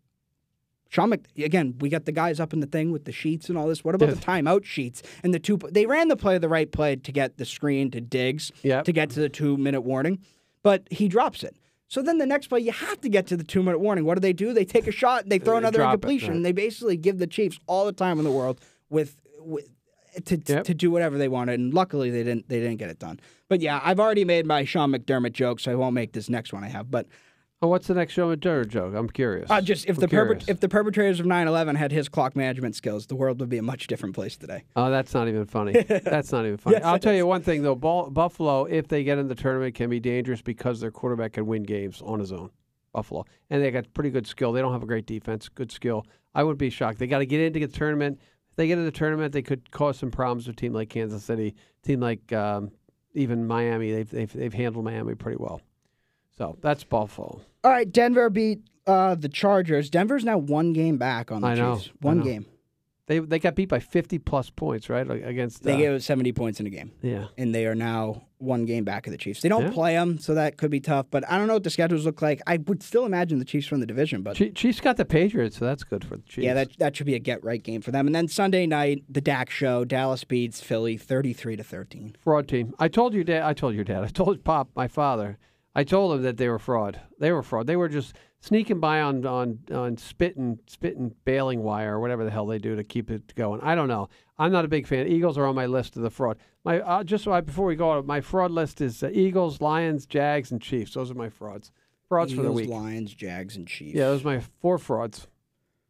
Sean Mc, again, we got the guys up in the thing with the sheets and all this. What about the timeout sheets and the two? They ran the play the right play to get the screen to Diggs Yep. to get to the two minute warning, but he drops it. So then the next play, you have to get to the two minute warning. What do they do? They take a shot, they throw They another incompletion. right. and They basically give the Chiefs all the time in the world with with to Yep. to do whatever they wanted. And luckily they didn't they didn't get it done. But yeah, I've already made my Sean McDermott joke, so I won't make this next one I have. But Oh, what's the next Sean McDermott joke? I'm curious. uh, just if I'm the perpet- if the perpetrators of 9/11 had his clock management skills, the world would be a much different place today. Oh, that's not even funny. that's not even funny. Yes, I'll tell is. you one thing though. Ball, Buffalo, if they get in the tournament, can be dangerous because their quarterback can win games on his own. Buffalo, and they got pretty good skill. They don't have a great defense, good skill. I wouldn't be shocked. They got to get into the tournament. If they get in the tournament, they could cause some problems with a team like Kansas City, team like um, even Miami. They've, they've they've handled Miami pretty well. So that's Buffalo. All right, Denver beat uh, the Chargers. Denver's now one game back on the I know, Chiefs. I One know. game. They they got beat by fifty plus points, right? Like, Against They uh, gave us 70 points in a game, yeah. and they are now one game back of the Chiefs. They don't Yeah. play them, so that could be tough. But I don't know what the schedules look like. I would still imagine the Chiefs from the division, but Chief- Chiefs got the Patriots, so that's good for the Chiefs. yeah, that that should be a get right game for them. And then Sunday night, the Dak show. Dallas beats Philly 33 to 13. fraud team. I told your dad. I told your dad. I told Pop, my father. I told them that they were fraud. They were fraud. They were just sneaking by on on on spitting spitting baling wire or whatever the hell they do to keep it going. I don't know. I'm not a big fan. Eagles are on my list of the fraud. My uh, just so I, before we go, my fraud list is uh, Eagles, Lions, Jags, and Chiefs. Those are my frauds. Frauds for the Eagles, week. Lions, Jags, and Chiefs. Yeah, those are my four frauds.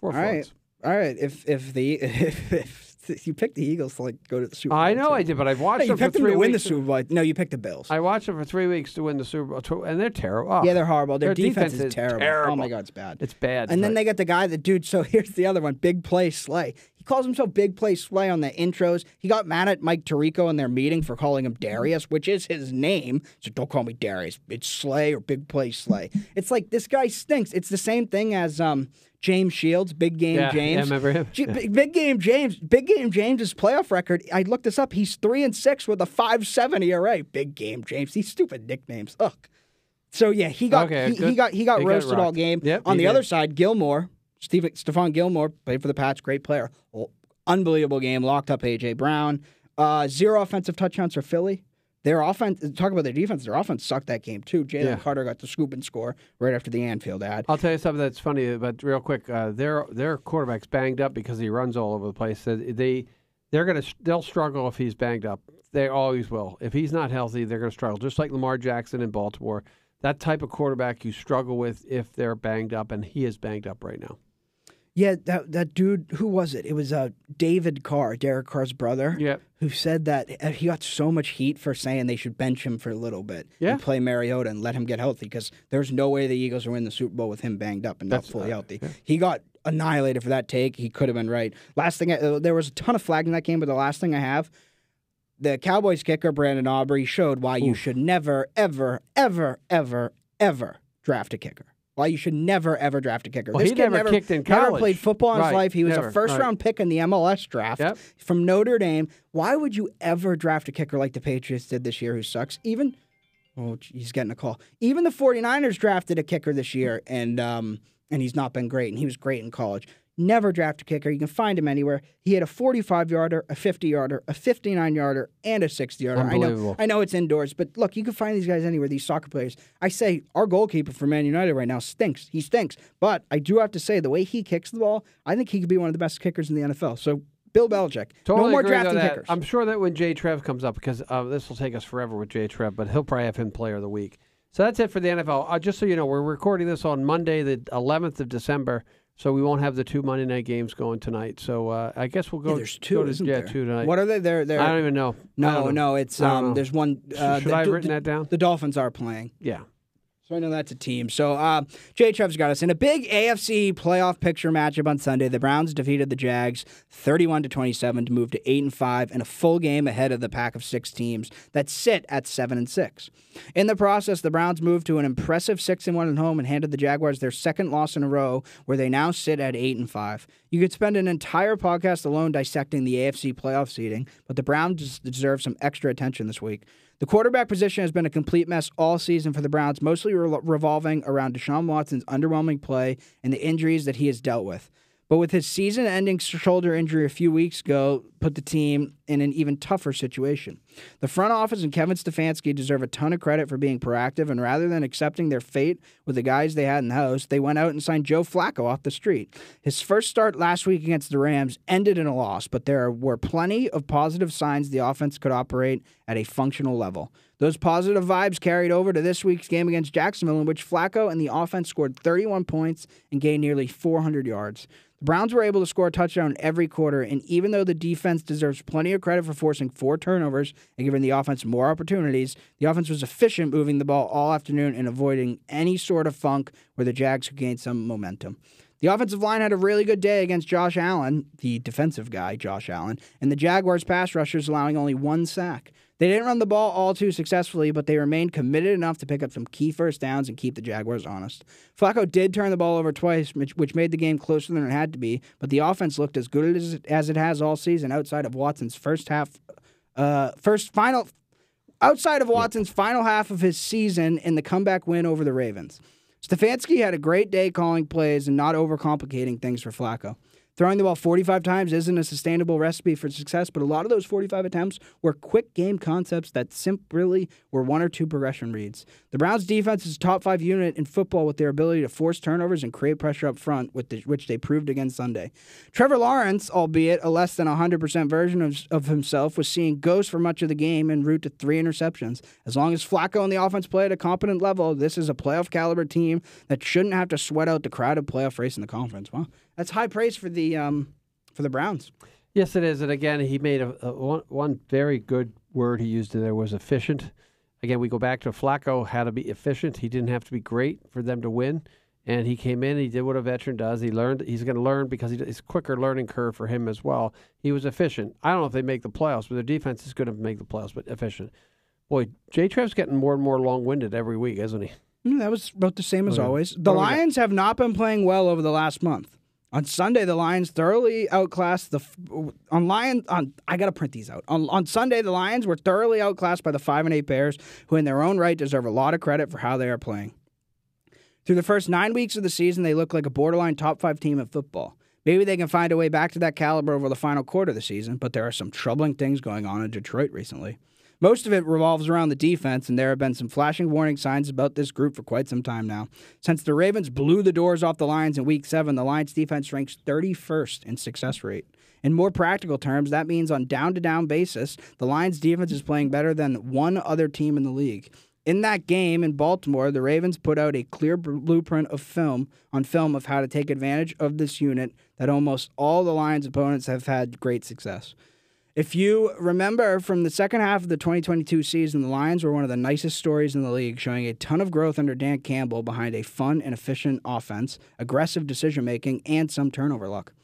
Four All right. frauds. All right. If if the if, if you picked the Eagles to like go to the Super Bowl, I know too. I did, but I've watched you them for picked them three to win the weeks. Super Bowl. No, you picked the Bills. I watched them for three weeks to win the Super Bowl, tw- and they're terrible. Oh, yeah, they're horrible. Their, Their defense, defense is is terrible. Oh my god, it's bad. it's bad. and then they got the guy that dude. So here's the other one, Big Play Slay. Calls himself Big Play Slay on the intros. He got mad at Mike Tirico in their meeting for calling him Darius, which is his name. So don't call me Darius. It's Slay or Big Play Slay. It's like this guy stinks. It's the same thing as um, James Shields, Big Game yeah, James. Yeah, remember him? G- Yeah. big, game James. Big game James's playoff record. I looked this up. He's three and six with a five seven ERA. Big game James. These stupid nicknames. Ugh. So yeah, he got Okay, he, he got he got He got roasted all game. Yep, On he the other side, Gilmore, Steve Stephon Gilmore played for the Pats. Great player. Oh, unbelievable game. Locked up AJ Brown. Uh, zero offensive touchdowns for Philly. Their offense. Talk about their defense. Their offense sucked that game too. Jalen Yeah. Carter got the scoop and score right after the Anfield ad. I'll tell you something that's funny, but real quick, uh, their their quarterback's banged up because he runs all over the place. They they're gonna they'll struggle if he's banged up. They always will. If he's not healthy, they're gonna struggle. Just like Lamar Jackson in Baltimore, that type of quarterback you struggle with if they're banged up, and he is banged up right now. Yeah, that that dude. Who was it? It was uh, David Carr, Derek Carr's brother. Yep. Who said that uh, he got so much heat for saying they should bench him for a little bit Yeah. and play Mariota and let him get healthy because there's no way the Eagles will win the Super Bowl with him banged up and That's- not fully uh, healthy. yeah. He got annihilated for that take. He could have been right. Last thing, I, uh, there was a ton of flagging in that game, but the last thing I have, the Cowboys kicker Brandon Aubrey showed why you should never, ever, ever, ever, ever draft a kicker. Why you should never ever draft a kicker. Well, this kid never kicked in college. Never played football in his life. He was never, a first right. round pick in the MLS draft Yep. from Notre Dame. Why would you ever draft a kicker like the Patriots did this year who sucks? Even oh, he's getting a call. Even the 49ers drafted a kicker this year and um and he's not been great and he was great in college. Never draft a kicker. You can find him anywhere. He had a 45 yarder, a 50 yarder, a 59 yarder, and a 60 yarder. I know, I know it's indoors, but look, you can find these guys anywhere. These soccer players. I say our goalkeeper for Man United right now stinks. He stinks. But I do have to say the way he kicks the ball, I think he could be one of the best kickers in the NFL. So Bill Belichick, Totally no more drafting kickers. I'm sure that when Jay Trev comes up, because uh, this will take us forever with Jay Trev, but he'll probably have him player of the week. So that's it for the NFL. Uh, just so you know, we're recording this on Monday, the 11th of December, so we won't have the two Monday night games going tonight. So uh, I guess we'll go. Yeah, there's two, go to, isn't yeah, there? two tonight. What are they? They're, they're I don't even know. No, don't know. no. It's um. know. There's one. Uh, Should the, I have the- written that down? The Dolphins are playing. Yeah. So I know that's a team. So uh, Jay Trev's got us in a big AFC playoff picture matchup on Sunday. The Browns defeated the Jags 31 to 27 to move to 8 and 5 and a full game ahead of the pack of 6 teams that sit at 7 and 6. In the process, the Browns moved to an impressive 6 and 1 at home and handed the Jaguars their second loss in a row where they now sit at 8 and 5. You could spend an entire podcast alone dissecting the AFC playoff seeding, but the Browns deserve some extra attention this week. The quarterback position has been a complete mess all season for the Browns, mostly re- revolving around Deshaun Watson's underwhelming play and the injuries that he has dealt with. But with his season ending shoulder injury a few weeks ago, put the team in an even tougher situation. The front office and Kevin Stefanski deserve a ton of credit for being proactive, and rather than accepting their fate with the guys they had in the house, they went out and signed Joe Flacco off the street. His first start last week against the Rams ended in a loss, but there were plenty of positive signs the offense could operate at a functional level. Those positive vibes carried over to this week's game against Jacksonville, in which Flacco and the offense scored 31 points and gained nearly 400 yards. The Browns were able to score a touchdown every quarter, and even though the defense deserves plenty of credit for forcing four turnovers and giving the offense more opportunities, the offense was efficient moving the ball all afternoon and avoiding any sort of funk where the Jags could gain some momentum. The offensive line had a really good day against Josh Allen, the defensive guy, Josh Allen, and the Jaguars pass rushers allowing only one sack. They didn't run the ball all too successfully, but they remained committed enough to pick up some key first downs and keep the Jaguars honest. Flacco did turn the ball over twice, which, made the game closer than it had to be, but the offense looked as good as, as it has all season outside of Watson's first half, uh, first final, outside of Watson's final half of his season in the comeback win over the Ravens. Stefanski had a great day calling plays and not overcomplicating things for Flacco. Throwing the ball 45 times isn't a sustainable recipe for success, but a lot of those 45 attempts were quick game concepts that simply were one or two progression reads. The Browns' defense is a top five unit in football with their ability to force turnovers and create pressure up front, which they proved again Sunday. Trevor Lawrence, albeit a less than 100% version of, of himself, was seeing ghosts for much of the game en route to three interceptions. As long as Flacco and the offense play at a competent level, this is a playoff caliber team that shouldn't have to sweat out the crowded playoff race in the conference. Well, that's high praise for the um, for the Browns. Yes, it is. And again, he made a, a one, one very good word he used there was efficient. Again, we go back to Flacco had to be efficient. He didn't have to be great for them to win. And he came in, he did what a veteran does. He learned, he's going to learn because he, it's a quicker learning curve for him as well. He was efficient. I don't know if they make the playoffs, but their defense is going to make the playoffs, but efficient. Boy, J Trev's getting more and more long winded every week, isn't he? Mm, that was about the same as Okay. always. The What do we got? Lions have not been playing well over the last month. On Sunday, the Lions thoroughly outclassed the on Lion on. I gotta print these out. On on Sunday, the Lions were thoroughly outclassed by the five and eight Bears, who in their own right deserve a lot of credit for how they are playing. Through the first nine weeks of the season, they look like a borderline top five team in football. Maybe they can find a way back to that caliber over the final quarter of the season, but there are some troubling things going on in Detroit recently. Most of it revolves around the defense, and there have been some flashing warning signs about this group for quite some time now. Since the Ravens blew the doors off the Lions in Week 7, the Lions defense ranks 31st in success rate. In more practical terms, that means on down to down basis, the Lions defense is playing better than one other team in the league. In that game in Baltimore, the Ravens put out a clear blueprint of film on film of how to take advantage of this unit that almost all the Lions opponents have had great success. If you remember from the second half of the 2022 season, the Lions were one of the nicest stories in the league, showing a ton of growth under Dan Campbell behind a fun and efficient offense, aggressive decision making, and some turnover luck.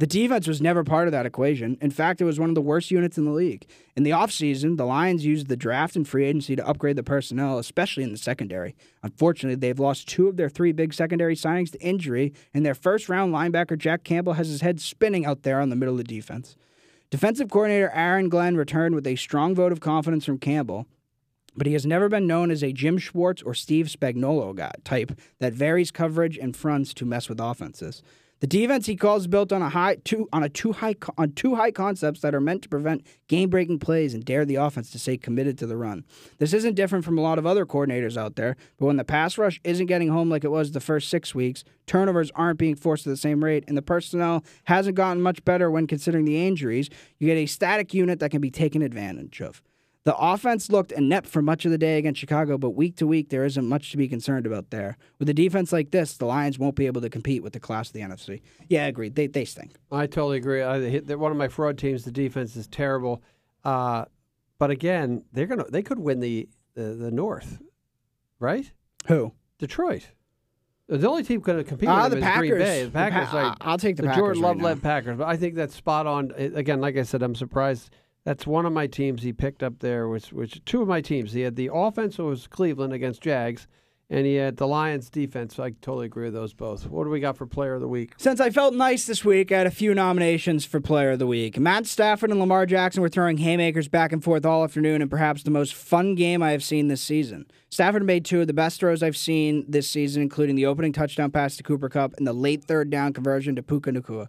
The defense was never part of that equation. In fact, it was one of the worst units in the league. In the offseason, the Lions used the draft and free agency to upgrade the personnel, especially in the secondary. Unfortunately, they've lost two of their three big secondary signings to injury, and their first round linebacker, Jack Campbell, has his head spinning out there on the middle of the defense. Defensive coordinator Aaron Glenn returned with a strong vote of confidence from Campbell, but he has never been known as a Jim Schwartz or Steve Spagnuolo guy type that varies coverage and fronts to mess with offenses. The defense he calls built on a high two on a two high on two high concepts that are meant to prevent game-breaking plays and dare the offense to stay committed to the run. This isn't different from a lot of other coordinators out there, but when the pass rush isn't getting home like it was the first 6 weeks, turnovers aren't being forced at the same rate and the personnel hasn't gotten much better when considering the injuries, you get a static unit that can be taken advantage of. The offense looked inept for much of the day against Chicago, but week to week, there isn't much to be concerned about there. With a defense like this, the Lions won't be able to compete with the class of the NFC. Yeah, I agree. They, they stink. I totally agree. I hit one of my fraud teams. The defense is terrible, uh, but again, they're gonna they could win the the, the North, right? Who? Detroit. The only team going to compete Ah, with the is Green Packers. Bay. The The Packers, Pa- like, I'll take the the Packers Jordan right Love led Packers. But I think that's spot on. Again, like I said, I'm surprised. That's one of my teams he picked up there, which which two of my teams. He had the offense was Cleveland against Jags, and he had the Lions defense. I totally agree with those both. What do we got for Player of the Week? Since I felt nice this week, I had a few nominations for Player of the Week. Matt Stafford and Lamar Jackson were throwing haymakers back and forth all afternoon and perhaps the most fun game I have seen this season. Stafford made two of the best throws I've seen this season, including the opening touchdown pass to Cooper Kupp and the late third down conversion to Puka Nacua.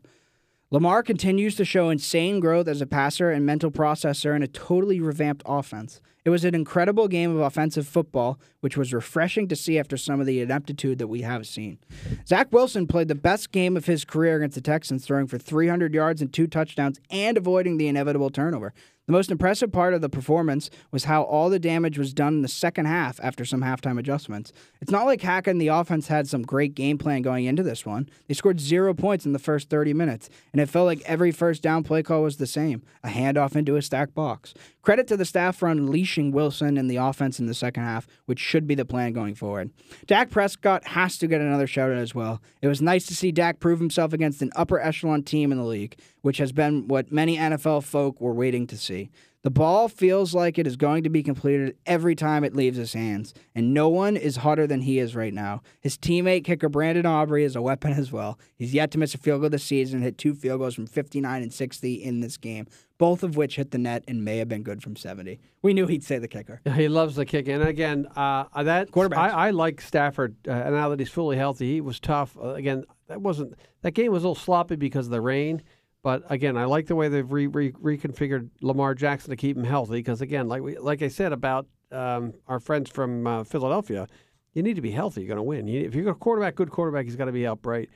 Lamar continues to show insane growth as a passer and mental processor in a totally revamped offense. It was an incredible game of offensive football, which was refreshing to see after some of the ineptitude that we have seen. Zach Wilson played the best game of his career against the Texans, throwing for 300 yards and two touchdowns and avoiding the inevitable turnover. The most impressive part of the performance was how all the damage was done in the second half after some halftime adjustments. It's not like Hackett and the offense had some great game plan going into this one. They scored zero points in the first 30 minutes, and it felt like every first down play call was the same a handoff into a stacked box. Credit to the staff for unleashing Wilson and the offense in the second half, which should be the plan going forward. Dak Prescott has to get another shout out as well. It was nice to see Dak prove himself against an upper echelon team in the league, which has been what many NFL folk were waiting to see. The ball feels like it is going to be completed every time it leaves his hands, and no one is hotter than he is right now. His teammate kicker Brandon Aubrey is a weapon as well. He's yet to miss a field goal this season, hit two field goals from 59 and 60 in this game, both of which hit the net and may have been good from 70. We knew he'd say the kicker. He loves the kick, and again, uh, that quarterback. I, I like Stafford uh, now that he's fully healthy. He was tough. Uh, again, that wasn't that game was a little sloppy because of the rain. But again, I like the way they've re, re, reconfigured Lamar Jackson to keep him healthy. Because again, like we, like I said about um, our friends from uh, Philadelphia, you need to be healthy. You're going to win. You, if you're a quarterback, good quarterback, he's got to be upright.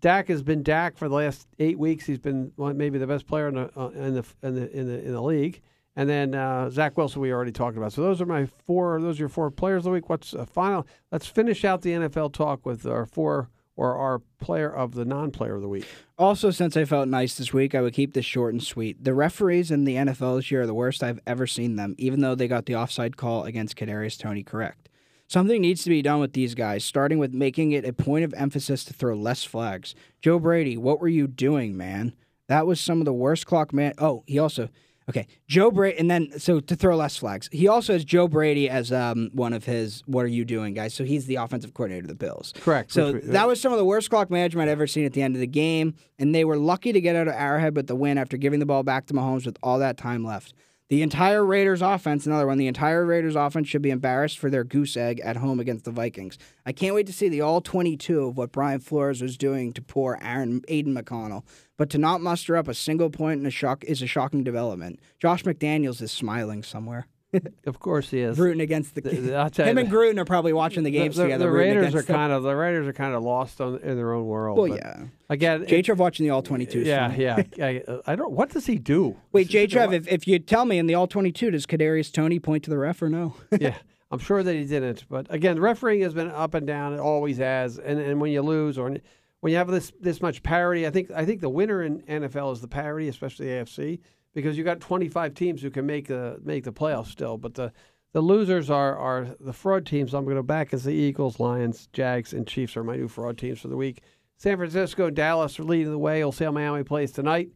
Dak has been Dak for the last eight weeks. He's been well, maybe the best player in the, uh, in the in the in the in the league. And then uh, Zach Wilson, we already talked about. So those are my four. Those are your four players of the week. What's uh, final? Let's finish out the NFL talk with our four or our player of the non-player of the week. Also, since I felt nice this week, I would keep this short and sweet. The referees in the NFL this year are the worst I've ever seen them, even though they got the offside call against Kadarius Toney correct. Something needs to be done with these guys, starting with making it a point of emphasis to throw less flags. Joe Brady, what were you doing, man? That was some of the worst clock man. Oh, he also okay. Joe Brady, and then so to throw less flags, he also has Joe Brady as um, one of his "What are you doing, guys?" So he's the offensive coordinator of the Bills. Correct. So Which we- that was some of the worst clock management I've ever seen at the end of the game, and they were lucky to get out of Arrowhead with the win after giving the ball back to Mahomes with all that time left. The entire Raiders offense, another one, the entire Raiders offense should be embarrassed for their goose egg at home against the Vikings. I can't wait to see the all 22 of what Brian Flores was doing to poor Aaron Aiden McConnell. But to not muster up a single point in a shock is a shocking development. Josh McDaniels is smiling somewhere. Of course he is. Gruden against the, The- the- I'll tell you, him and the- Gruden are probably watching the games the, together. the Raiders are kind of the Raiders are kind of lost on, in their own world. Well, but yeah. Again, J it- Trev watching the all 22. yeah, yeah. I, I don't. What does he do? Wait, J Trev, if, if you tell me in the all 22, does Kadarius Toney point to the ref or no? yeah, I'm sure that he didn't. But again, refereeing has been up and down. It always has. And and when you lose or when you have this this much parity, I think I think the winner in NFL is the parity, especially the AFC, because you got 25 teams who can make the make the playoffs still. But the the losers are are the fraud teams. I'm going to back as the Eagles, Lions, Jags, and Chiefs are my new fraud teams for the week. San Francisco Dallas are leading the way. We'll see how Miami plays tonight.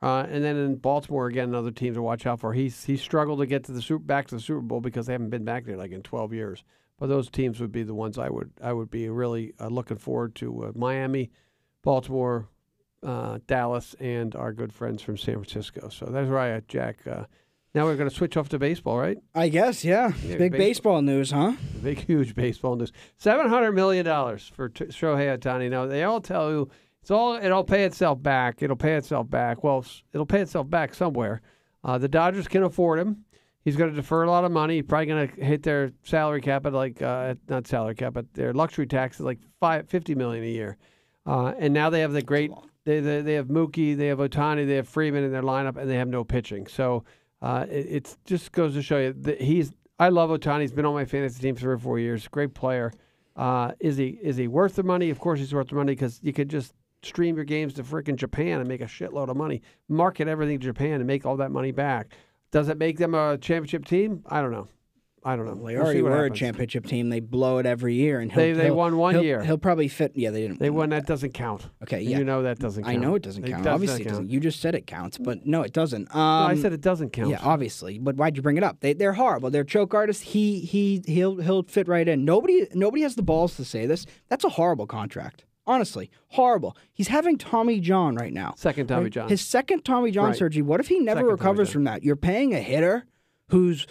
Uh, and then in Baltimore again, another team to watch out for. He's he struggled to get to the super, back to the Super Bowl because they haven't been back there like in 12 years. But those teams would be the ones I would I would be really uh, looking forward to: uh, Miami, Baltimore, uh, Dallas, and our good friends from San Francisco. So that's where I at, Jack. Uh, now we're going to switch off to baseball, right? I guess, yeah. Yeah, Big baseball. baseball news, huh? Big, huge baseball news. Seven hundred million dollars for t- Shohei Otani. Now they all tell you It's all it'll pay itself back. It'll pay itself back. Well, it'll pay itself back somewhere. Uh, the Dodgers can afford him. He's going to defer a lot of money. He's probably going to hit their salary cap at like uh, not salary cap, but their luxury tax is like five, 50 million a year. Uh, and now they have the great. They, they they have Mookie, they have Otani, they have Freeman in their lineup, and they have no pitching. So uh, it it's just goes to show you that he's. I love Otani. He's been on my fantasy team for three or four years. Great player. Uh, is he is he worth the money? Of course, he's worth the money because you could just stream your games to freaking Japan and make a shitload of money. Market everything to Japan and make all that money back. Does it make them a championship team? I don't know. I don't know. They We'll already were a happens. championship team. They blow it every year, and he'll, They- they won one he'll- year. He'll probably fit. Yeah, they didn't. They won. That doesn't count. Okay, yeah. You know that doesn't count. I know it doesn't count. does Obviously, it doesn't. You just said it counts, but no, it doesn't. Um, No, I said it doesn't count. Yeah, obviously. But why'd you bring it up? They they're horrible. They're choke artists. He he he'll he'll fit right in. Nobody nobody has the balls to say this. That's a horrible contract. Honestly, horrible. He's having Tommy John right now. Second Tommy Right? John. His second Tommy John Right. surgery. What if he never Second recovers from that? You're paying a hitter who's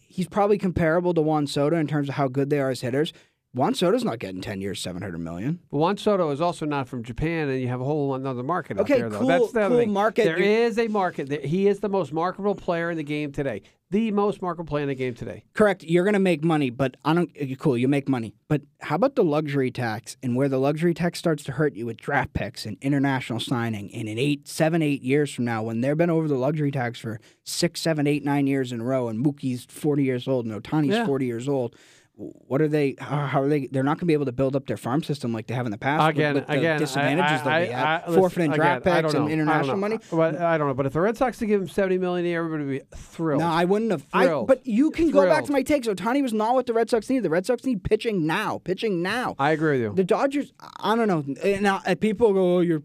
he's probably comparable to Juan Soto in terms of how good they are as hitters. Juan Soto's not getting ten years, seven hundred million. Juan Soto is also not from Japan, and you have a whole another market Okay, out there. Though. cool- That's the cool thing. market. There is a market. He is the most marketable player in the game today. The most marketable player in the game today. Correct. You're going to make money, but I don't. Cool, you make money, but how about the luxury tax and where the luxury tax starts to hurt you with draft picks and international signing, and in eight, seven, eight years from now, when they've been over the luxury tax for six, seven, eight, nine years in a row, and Mookie's forty years old and Otani's Yeah. forty years old. What are they? How, are they? They're not going to be able to build up their farm system like they have in the past. with- Again, with, the again, disadvantages I, I, have, I, forfeiting draft picks and international I don't know. money. But I don't know. But if the Red Sox to give him seventy million a year, everybody would be thrilled. No, I wouldn't have. Thrilled. but you can go back to Thrilled. my takes. Otani was not what the Red Sox need. The Red Sox need pitching now. Pitching now. I agree with you. The Dodgers, I don't know. Now, people go, "Oh, you're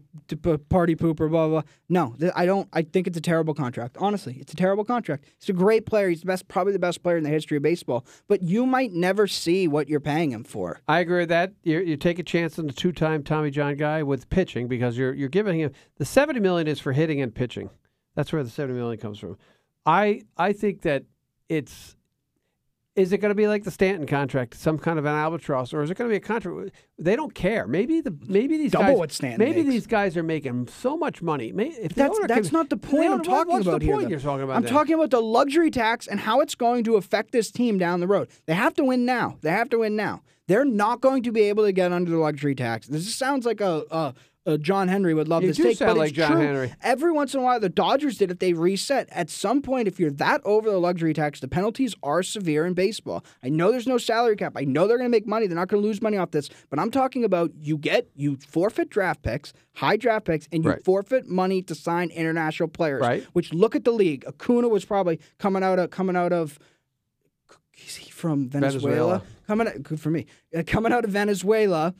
party pooper," blah blah. No, I don't. I think it's a terrible contract. Honestly, it's a terrible contract. He's a great player. He's the best, probably the best player in the history of baseball. But you might never see what you're paying him for. I agree with that. You, you take a chance on the two-time Tommy John guy with pitching because you're you're giving him the seventy million is for hitting and pitching. That's where the seventy million comes from. I I think that it's is it going to be like the Stanton contract, some kind of an albatross, or is it going to be a contract? They don't care. Maybe the maybe these Double guys, what Stanton maybe makes. these guys are making so much money. If That's that's can- not the point I'm talking what's about the here. point though? you're talking about I'm then? talking about the luxury tax and how it's going to affect this team down the road. They have to win now. They have to win now. They're not going to be able to get under the luxury tax. This sounds like a. a uh, John Henry would love You this take, but like it's John true. Henry. Every once in a while, the Dodgers did it. They reset. At some point, if you're that over the luxury tax, the penalties are severe in baseball. I know there's no salary cap. I know they're going to make money. They're not going to lose money off this. But I'm talking about you get you forfeit draft picks, high draft picks, and you Right. forfeit money to sign international players. Right. Which look at the league. Acuna was probably coming out of coming out of. Is he from Venezuela? Venezuela. Coming out, good for me. Uh, coming out of Venezuela,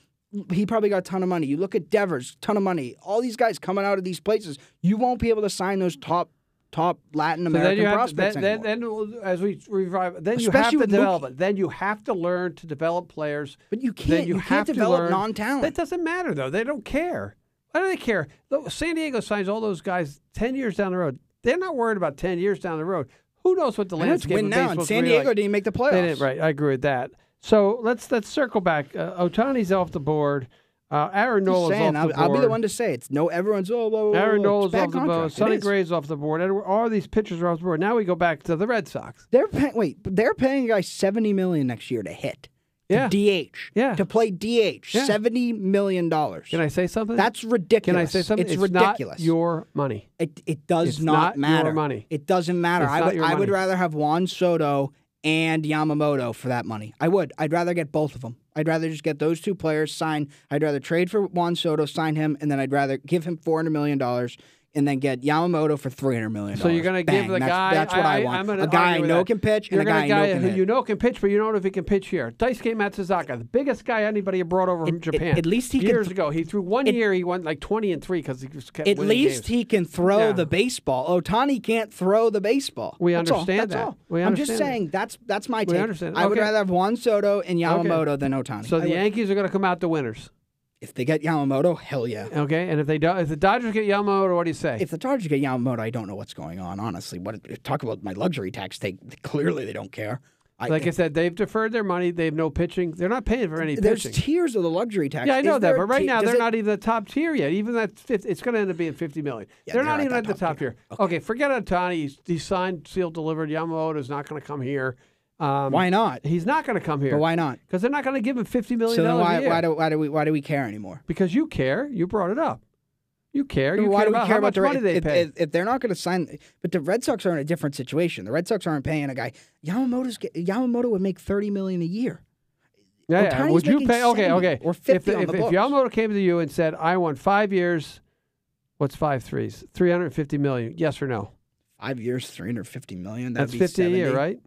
he probably got a ton of money. You look at Devers, ton of money. All these guys coming out of these places, you won't be able to sign those top top Latin So American you have to, prospects then, then, then as we revive, then you have to develop it. Then you have to learn to develop players. but you can't. you, You, have can't to develop non-talent. That doesn't matter though. They don't care. Why do they care? San Diego signs all those guys ten years down the road. They're not worried about ten years down the road. Who knows what the I know it's landscape win now, and San Diego like. didn't make the playoffs. They didn't, right? I agree with that. So let's let's circle back. Uh, Otani's off the board. Uh, Aaron Nola's off I'll, the I'll be the one to say it's no. Everyone's oh, blah, blah, Aaron. Nola's It's off the board. It Sonny. Gray's off the board. And All these pitchers are off the board. Now we go back to the Red Sox. They're pay- wait, they're paying a guy seventy million next year to hit. Yeah. To DH. Yeah. To play DH. Yeah. Seventy million dollars. Can I say something? That's ridiculous. Can I say something? It's, not ridiculous. your money. It it does It's not, not your matter. money. It doesn't matter. It's I would your I would rather have Juan Soto and Yamamoto for that money. I would. I'd rather get both of them. I'd rather just get those two players signed. I'd rather trade for Juan Soto, sign him, and then I'd rather give him four hundred million dollars. And then get Yamamoto for three hundred million. So you're going to give the that's, guy. That's what I, want. I'm gonna a guy I know that. can pitch, You're and a gonna guy I know who hit. you know can pitch, but you don't know if he can pitch here. Daisuke Matsuzaka, the biggest guy anybody brought over from At- Japan. at least he can years th- ago. He threw one it- year. He went like twenty and three because he just kept At least games. he can throw Yeah. the baseball. Otani can't throw the baseball. We That's all. understand That's that. all. We I'm just that. saying that's that's my take. understand. I would rather have Juan Soto and Yamamoto than Otani. so the. Yankees are going to come out the winners. If they get Yamamoto, hell yeah. Okay, and if they do, if the Dodgers get Yamamoto, what do you say? If the Dodgers get Yamamoto, I don't know what's going on. Honestly, what talk about my luxury tax They Clearly, they don't care. I- like I eh said, they've deferred their money. They have no pitching. They're not paying for any There's pitching. tiers of the luxury tax. yeah, I Is know that, but right ti- now they're it- not even the top tier yet. Even that fifth, it's going to end up being fifty million. Yeah, they're, they're not even at the top tier. tier. Okay, forget Otani. He's, he's signed, sealed, delivered. Yamamoto is not going to come here. Um, Why not? He's not going to come here. But why not? Because they're not going to give him fifty million So then why why do why do we why do we care anymore? because you care. You brought it up. You care. You why care do we about care how about much the money they if, pay. if, if they're not going to sign? But the Red Sox are in a different situation. The Red Sox aren't paying a guy. Yamamoto's Yamamoto would make thirty million a year. Yeah, yeah. Would you pay? Okay, okay. or 50 if, the- if, the if. Yamamoto came to you and said, "I want five years," what's five threes? Three hundred fifty million. Yes or no? Five years, three hundred fifty million. That'd That's be fifty 70. a year, right?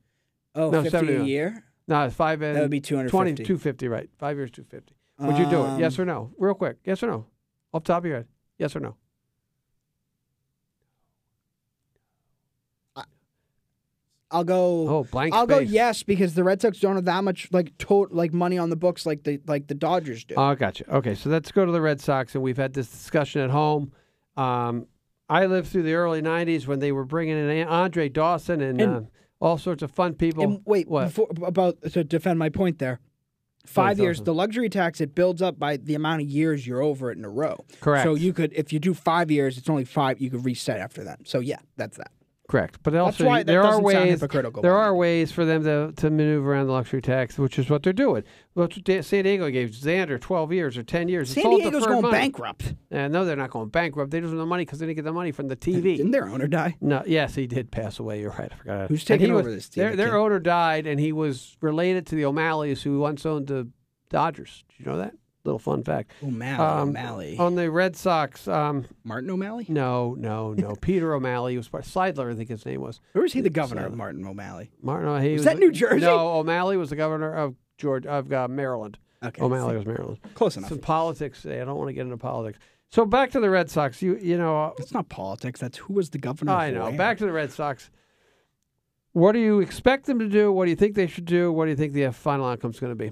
Oh, No, 50 70 a year. No, it's five and That would be two hundred 20, 250, right? Five years, two fifty. Would you do it? Yes Um, or no? Real quick. Yes or no? Off the top of your head. Yes or no? I'll go. Oh, blank I'll go yes because the Red Sox don't have that much like to- like money on the books like the like the Dodgers do. Oh, gotcha. Okay, so let's go to the Red Sox, and we've had this discussion at home. Um, I lived through the early '90s when they were bringing in Andre Dawson and, And- uh, all sorts of fun people. and wait, what? before, about to defend my point there. Five years, the luxury tax it builds up by the amount of years you're over it in a row. Correct. So you could, if you do five years, it's only five. You could reset after that. So yeah, that's that. Correct, but also why there are ways. hypocritical There are ways for them to, to maneuver around the luxury tax, which is what they're doing. Well, what San Diego gave Xander twelve years or ten years. San Diego's going money. bankrupt. And no, they're not going bankrupt. They just have the money because they didn't get the money from the TV. Didn't their owner die? No, yes, he did pass away. You're right. I forgot. Who's And taking he was- over this? Their, their owner died, and he was related to the O'Malleys, who once owned the Dodgers. Did you know that? Little fun fact. O'Malley. Um, O'Malley. On the Red Sox, um, Martin O'Malley. no, no, no. Peter O'Malley was part Seidler, I think his name was. Where was he the governor So- of Martin O'Malley? Martin. oh, He Was that New Jersey? No, O'Malley was the governor of George of uh, Maryland. Okay, O'Malley was Maryland. close enough. Some politics. I don't want to get into politics. So back to the Red Sox. You you know It's not politics. That's who was the governor. I know. where. Back to the Red Sox. What do you expect them to do? What do you think they should do? What do you think the final outcome is going to be?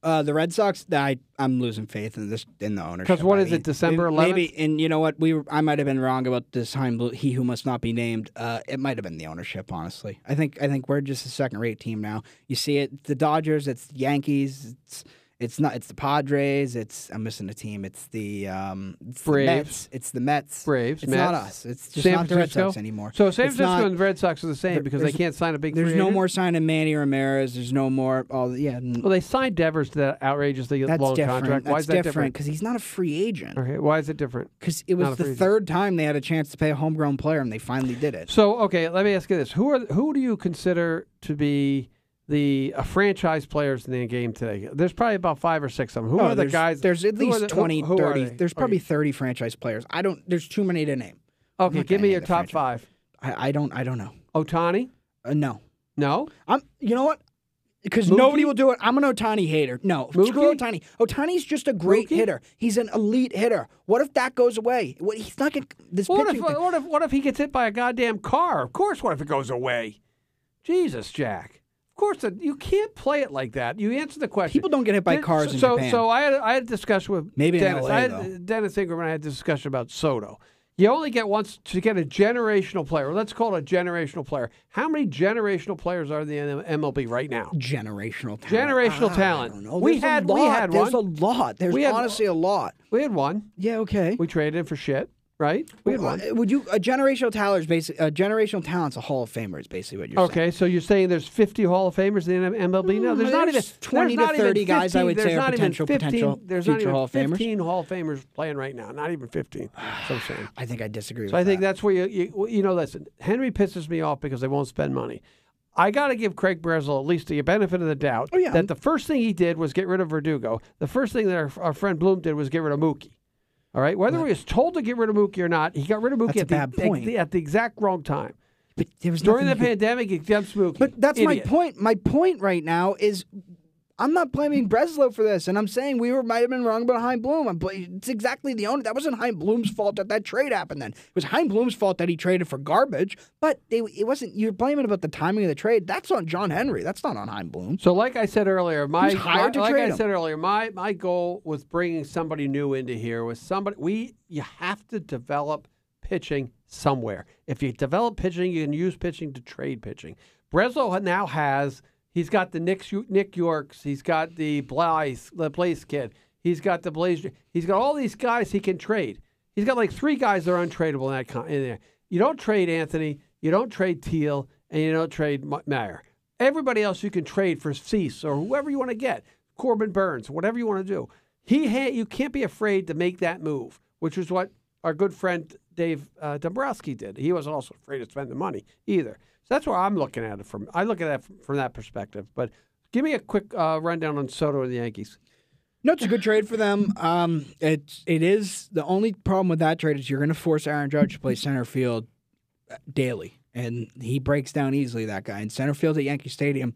Uh, the Red Sox. I I'm losing faith in this in the ownership. 'Cause what I is it, December 11th? Maybe, and you know what? We were, I might have been wrong about this time. He who must not be named. Uh, it might have been the ownership. Honestly, I think I think we're just a second rate team now. You see it. The Dodgers. It's Yankees. It's it's not. It's the Padres. It's I'm missing a team. It's the um. It's the Braves. Mets. It's the Mets. Braves, It's Mets, not us. It's just San not the Red Sox anymore. So San It's Francisco not- and the Red Sox are the same because they can't sign a big. There's free no more signing Manny Ramirez. There's no more. All yeah. Well, they signed Devers to that outrageously That's long different. contract. Why That's is that different because he's not a free agent. Okay, why is it different? Because it was the free agent. third time they had a chance to pay a homegrown player, and they finally did it. So okay, let me ask you this: Who are who do you consider to be the uh, franchise players in the game today? There's probably about five or six of them. Who Oh, are the guys? There's at least the- 20, who are 30. There's probably Okay. 30 franchise players. I don't. There's too many to name. Okay, give me your top franchise. five. I, I don't. I don't know. Otani? Uh, no. No. I'm. You know what? Because nobody will do it. I'm an Otani hater. No, screw Mookie? Otani. Otani's just a great Mookie? hitter. He's an elite hitter. What if that goes away? What, he's not going. This What if, what if what if he gets hit by a goddamn car? Of course. What if it goes away? Jesus, Jack. Of course, you can't play it like that. You answer the question. People don't get hit by cars so, in so, Japan. So I had I had a discussion with Maybe Dennis. LA, I had, though. Dennis Ingram and I had a discussion about Soto. You only get once to get a generational player. Let's call it a generational player. How many generational players are in the MLB right now? generational talent. Generational Ah, talent. I don't know. We There's a had- we had There's a lot. There's We had- honestly a lot. We had one. Yeah. Okay. We traded him for shit, right? We had one. Uh, Would you a generational talent is basically a generational talent's a Hall of Famer is basically what you're saying. Okay, so you're saying there's 50 Hall of Famers in the MLB? No, there's, not even 20 to not even 30 guys I would say there's are potential- 15 potential There's not even Hall of Famers. 15 Hall of Famers playing right now. Not even 15. That's what I'm saying. I think I disagree with So I think that. that's where you, you you know. Listen, Henry pisses me off because they won't spend money. I got to give Craig Breslow at least the benefit of the doubt Oh, yeah. that the first thing he did was get rid of Verdugo. The first thing that our, our friend Bloom did was get rid of Mookie. All right, whether he was told to get rid of Mookie or not, he got rid of Mookie at, the. At, the, exact wrong time. but there was During the you could- pandemic, he Mookie. But that's Idiot. my point. My point right now is I'm not blaming Breslow for this, and I'm saying we were might have been wrong about Chaim Bloom. I'm, bl- it's exactly the owner. That wasn't Chaim Bloom's fault that that trade happened. Then it was Chaim Bloom's fault that he traded for garbage. But they, it wasn't. You're blaming about the timing of the trade. That's on John Henry. That's not on Chaim Bloom. So, like I said earlier, my hired to like trade I him? said earlier, my my goal with bringing somebody new into here was somebody we you have to develop pitching somewhere. If you develop pitching, you can use pitching to trade pitching. Breslow now has He's got the Nick Nick Yorkes. He's got the Blythe, the Blaze kid. He's got the Blaze. He's got all these guys he can trade. He's got like three guys that are untradeable in that con- in there. You don't trade Anthony. You don't trade Teel, and you don't trade Mayer. Everybody else you can trade for Cease or whoever you want to get, Corbin Burnes, whatever you want to do. He ha- you can't be afraid to make that move, which is what our good friend Dave uh, Dombrowski did. He wasn't also afraid to spend the money either. So that's where I'm looking at it from. I look at it from, from that perspective. But give me a quick uh, rundown on Soto and the Yankees. No, it's a good trade for them. Um, it's it is the only problem with that trade is you're going to force Aaron Judge to play center field daily, and he breaks down easily. That guy in center field at Yankee Stadium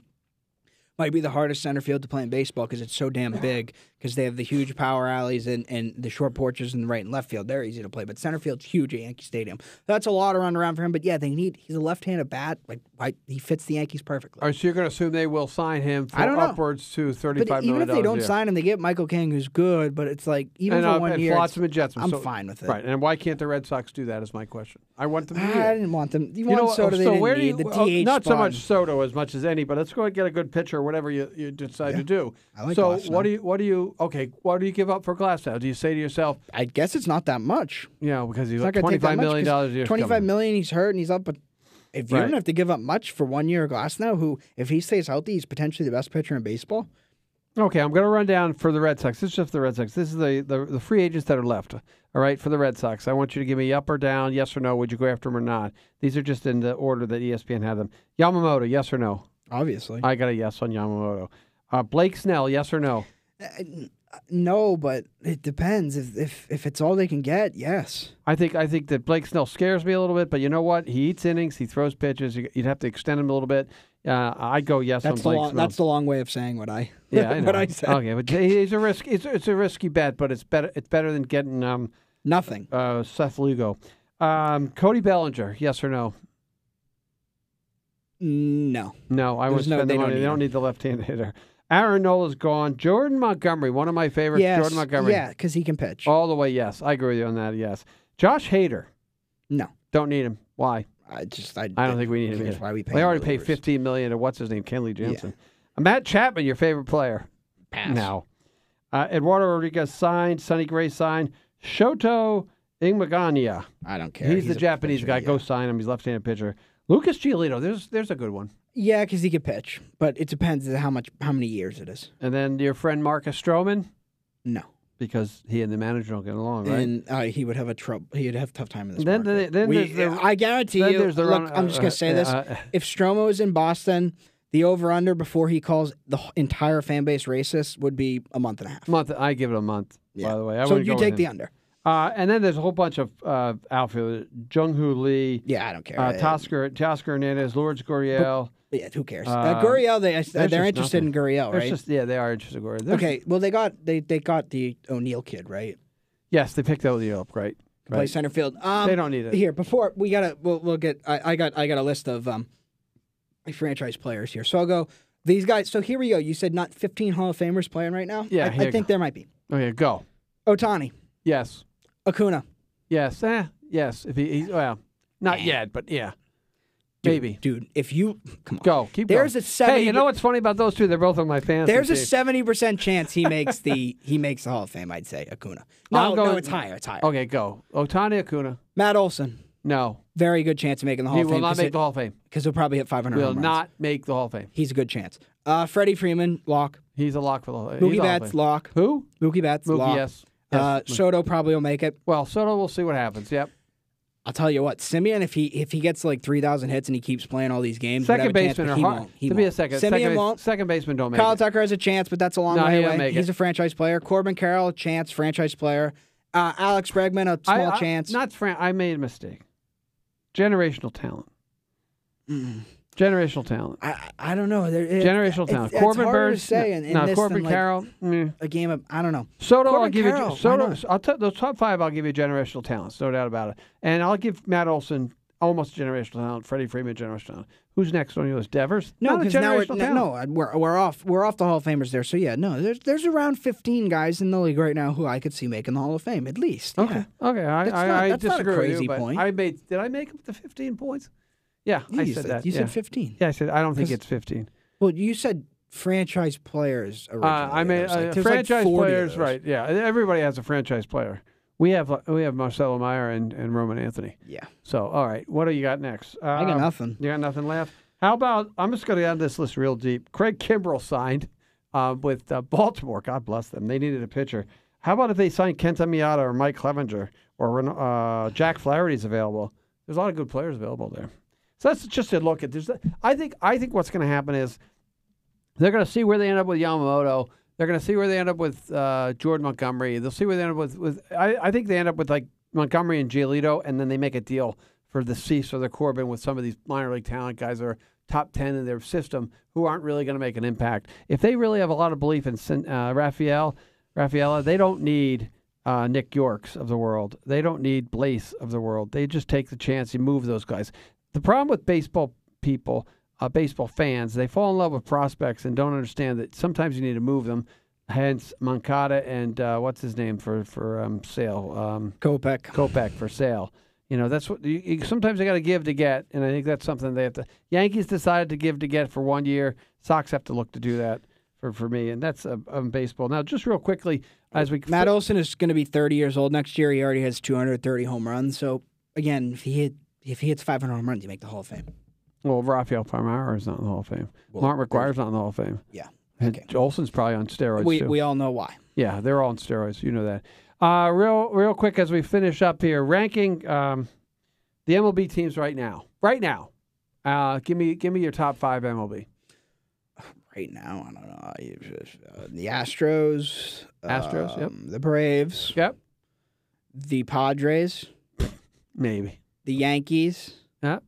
might be the hardest center field to play in baseball because it's so damn big. Because they have the huge power alleys and, and the short porches in the right and left field. They're easy to play, but center field's huge at Yankee Stadium. That's a lot of run around for him. But yeah, they need. He's a left-handed bat. Like why, he fits the Yankees perfectly. All right, so you're going to assume they will sign him for I don't know. upwards to thirty-five But million even if they don't sign him, they get Michael King, who's good. But it's like even and, for uh, one and year, Flotsam it's- and Jetsam. I'm So- fine with it. Right, and why can't the Red Sox do that? Is my question. I want them to. Ah, I didn't want them. You, You want know, what? Soto? They so where do need you? the oh, DH not so much Soto as much as any, but let's go and get a good pitcher, whatever you, you decide to do. I like so Glasnow. what do you? What do you? Okay, what do you give up for Glasnow? Do you say to yourself, I guess it's not that much. you know, because he's It's like going to take twenty-five that much. million 'cause dollars a year. Twenty-five million. He's hurt and he's up. But if you Right. don't have to give up much for one year of Glasnow, who if he stays healthy, he's potentially the best pitcher in baseball. Okay, I'm going to run down for the Red Sox. This is just the Red Sox. This is the, the the free agents that are left. All right, for the Red Sox, I want you to give me up or down, yes or no. Would you go after them or not? These are just in the order that ESPN had them. Yamamoto, yes or no? Obviously, I got a yes on Yamamoto. Uh, Blake Snell, yes or no? no, but it depends. If if if it's all they can get, yes. I think I think that Blake Snell scares me a little bit, but you know what? He eats innings, he throws pitches. You- You'd have to extend him a little bit. Uh, I'd go yes That's on the Blake long, Snell. that's the long way of saying what I yeah, I what I said. Okay, but he's a risk. It's, it's a risky bet, but it's better. It's better than getting um, Nothing. uh, Seth Lugo. Um, Cody Bellinger, yes or no? No. No, I There's would no- spend they the don't money. need They don't him. need the left-handed hitter. Aaron Nola's gone. Jordan Montgomery, one of my favorites. Yes. Jordan Montgomery, Yeah, because he can pitch. all the way. Yes, I agree with you on that. Yes, Josh Hader, No. don't need him. Why? I just I, I don't think we need him. That's either. why we pay. They already relievers. fifteen million to what's his name, Kenley Jansen. Matt Chapman, your favorite player? Pass. No. Uh, Eduardo Rodriguez signed. Sonny Gray signed. Shoto Ingmagania. I don't care. He's, the a Japanese pitcher, guy. yeah. Go sign him. He's left-handed pitcher. Lucas Giolito. There's there's a good one. Yeah, because he could pitch, but it depends on how much, how many years it is. And then your friend Marcus Stroman, No, because he and the manager don't get along, right? and uh, he would have a trouble. He'd have a tough time in this Then- market. then We- the- I guarantee then you. there's the look, run- I'm just uh, gonna say uh, this: uh, if Stromo is in Boston, the over/under before he calls the entire fan base racist would be a month and a half. month. I give it a month. Yeah. By the way, I so you take the under. Uh, and then there's a whole bunch of uh, outfielders: Jung Hoo Lee, Yeah, I don't care. uh, Teoscar Hernandez, Lourdes Gurriel. yeah, who cares? uh, Uh, Gurriel, they they're interested in Gurriel, right? just yeah, they are interested. in Gurriel. There's- okay, well they got they they got the O'Neill kid, right? Yes, they picked O'Neill up. Right. Play center field. Um, They don't need it. Here, before we gotta, we'll, we'll get. I, I got, I got a list of um, franchise players here. So I'll go. These guys. So here we go. You said not 15 Hall of Famers playing right now. Yeah, I, I think there might be. Okay, go. Otani, Yes. Acuna, Yes. Eh, yes. If he, he's well, not yet, but yeah, Dude, maybe. dude. If you come on, Go. Keep There's going. a 70 Hey, you know what's funny about those two? They're both on my fans. there's a 70 percent chance he makes the he makes the Hall of Fame. I'd say Acuna. No, I'm no, going- it's higher. It's higher. Okay, go. Otani Acuna. Matt Olson, No, very good chance of making the Hall he of will Fame not make the Hall of Fame. because he'll probably hit 500. Will home runs. not make the Hall of Fame. He's a good chance. Uh, Freddie Freeman, lock. He's a lock for the Hall. he's a Mookie Hall of Betts, Fame. lock. Who? Mookie Betts, Mookie. lock. Yes. Uh, Yes. Soto probably will make it. well, Soto. We'll see what happens. Yep. I'll tell you what, Semien, if he if he gets like three thousand hits and he keeps playing all these games, Second whatever chance, baseman he hard. won't. He to be a won't. second. Semien second, won't. second baseman don't make Kyle it. Tucker has a chance, but that's a long No, way he away. make He's it. a franchise player. Corbin Carroll, a chance, franchise player. Uh, Alex Bregman, a small I- chance. Not Fran. I made a mistake. Generational talent. Generational talent. I I don't know. There, it, Generational it's- talent. it's Corbin harder Burns. to say in, in no, Corbin like, Carroll. mm. a game of I don't know. Soto, I'll Corbin give Carroll, you Soto. I'll t- those top five. I'll give you generational talents, no doubt about it. And I'll give Matt Olson almost generational talent. Freddie Freeman generational talent. Who's next on your list? Devers. No, because now we're, no, talent. no, we're we're off we're off the Hall of Famers there. So yeah, no, there's there's around fifteen guys in the league right now who I could see making the Hall of Fame at least. Okay. Yeah. Okay. I, That's I, not- I that's not a disagree with you, point. I made. Did I make up the fifteen points? Yeah, Yeah, I you said, said, that. You yeah. said fifteen. Yeah, I said I don't think it's fifteen. Well, you said franchise players. Uh, I mean, like- uh, like franchise 40 players, right? Yeah, everybody has a franchise player. We have uh, we have Marcelo Mayer and, and Roman Anthony. Yeah, So, all right, what do you got next? Uh, I got nothing. You got nothing left. How about I'm just going to add this list real deep. Craig Kimbrel signed uh, with uh, Baltimore. God bless them. They needed a pitcher. How about if they signed Kenta Maeda or Mike Clevinger or uh, Jack Flaherty's available? There's a lot of good players available there. So that's just a look at this. I think I think what's going to happen is they're going to see where they end up with Yamamoto. They're going to see where they end up with uh, Jordan Montgomery. They'll see where they end up with. with I, I think they end up with like Montgomery and Giolito, and then they make a deal for the Cease or the Corbin with some of these minor league talent guys that are top 10 in their system who aren't really going to make an impact. If they really have a lot of belief in uh, Raphael, Rafaela, they don't need uh, Nick Yorkes of the world. They don't need Blaze of the world. They just take the chance and move those guys. The problem with baseball people, uh, baseball fans, they fall in love with prospects and don't understand that sometimes you need to move them. Hence, Moncada and uh, what's his name for for um, Sale? Um, Kopech. Kopech for Sale. You know, that's what you, you, sometimes they got to give to get, and I think that's something they have to. Yankees decided to give to get for one year. Sox have to look to do that for, for me, and that's uh, um, baseball. Now, just real quickly, as we Matt Olson is going to be 30 years old next year. He already has 230 home runs. So again, if he hit if he hits 500 home runs, you make the Hall of Fame. well, Rafael Palmeiro is not in the Hall of Fame. Well, Mark McGwire's not in the Hall of Fame. Yeah. Okay. Olson's probably on steroids We too. we all know why. Yeah, they're all on steroids. You know that. Uh, real, real quick as we finish up here, ranking um, the MLB teams right now. Right now, uh, give me give me your top five MLB. Right now, I don't know. Uh, the Astros. Astros, yep. um, The Braves. Yep, The Padres. maybe. The Yankees. Yeah,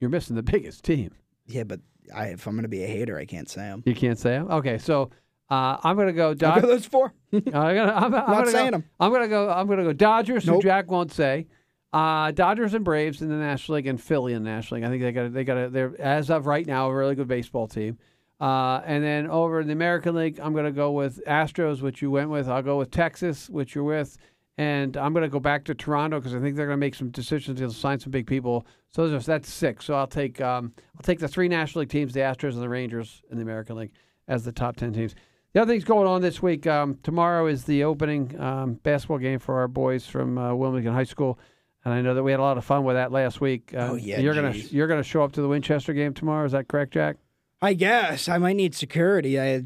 you're missing the biggest team. Yeah, but I, if I'm going to be a hater, I can't say them. You can't say them. Okay, so uh, I'm gonna go. I'll Dod- go those four. I'm gonna, I'm, I'm Not gonna saying go, 'em. I'm gonna go. I'm gonna go. Dodgers, who Jack won't say. Uh, Dodgers and Braves in the National League, and Philly in the National League. I think they got. They got. A, they're as of right now a really good baseball team. Uh, and then over in the American League, I'm gonna go with Astros, which you went with. I'll go with Texas, which you're with. And I'm going to go back to Toronto because I think they're going to make some decisions. They'll sign some big people. So that's six. So I'll take um, I'll take the three National League teams, the Astros and the Rangers in the American League, as the top ten teams. The other things going on this week. Um, tomorrow is the opening um, basketball game for our boys from uh, Wilmington High School, and I know that we had a lot of fun with that last week. Uh, Oh, yeah, you're gonna you're gonna show up to the Winchester game tomorrow. Is that correct, Jack? I guess I might need security. I,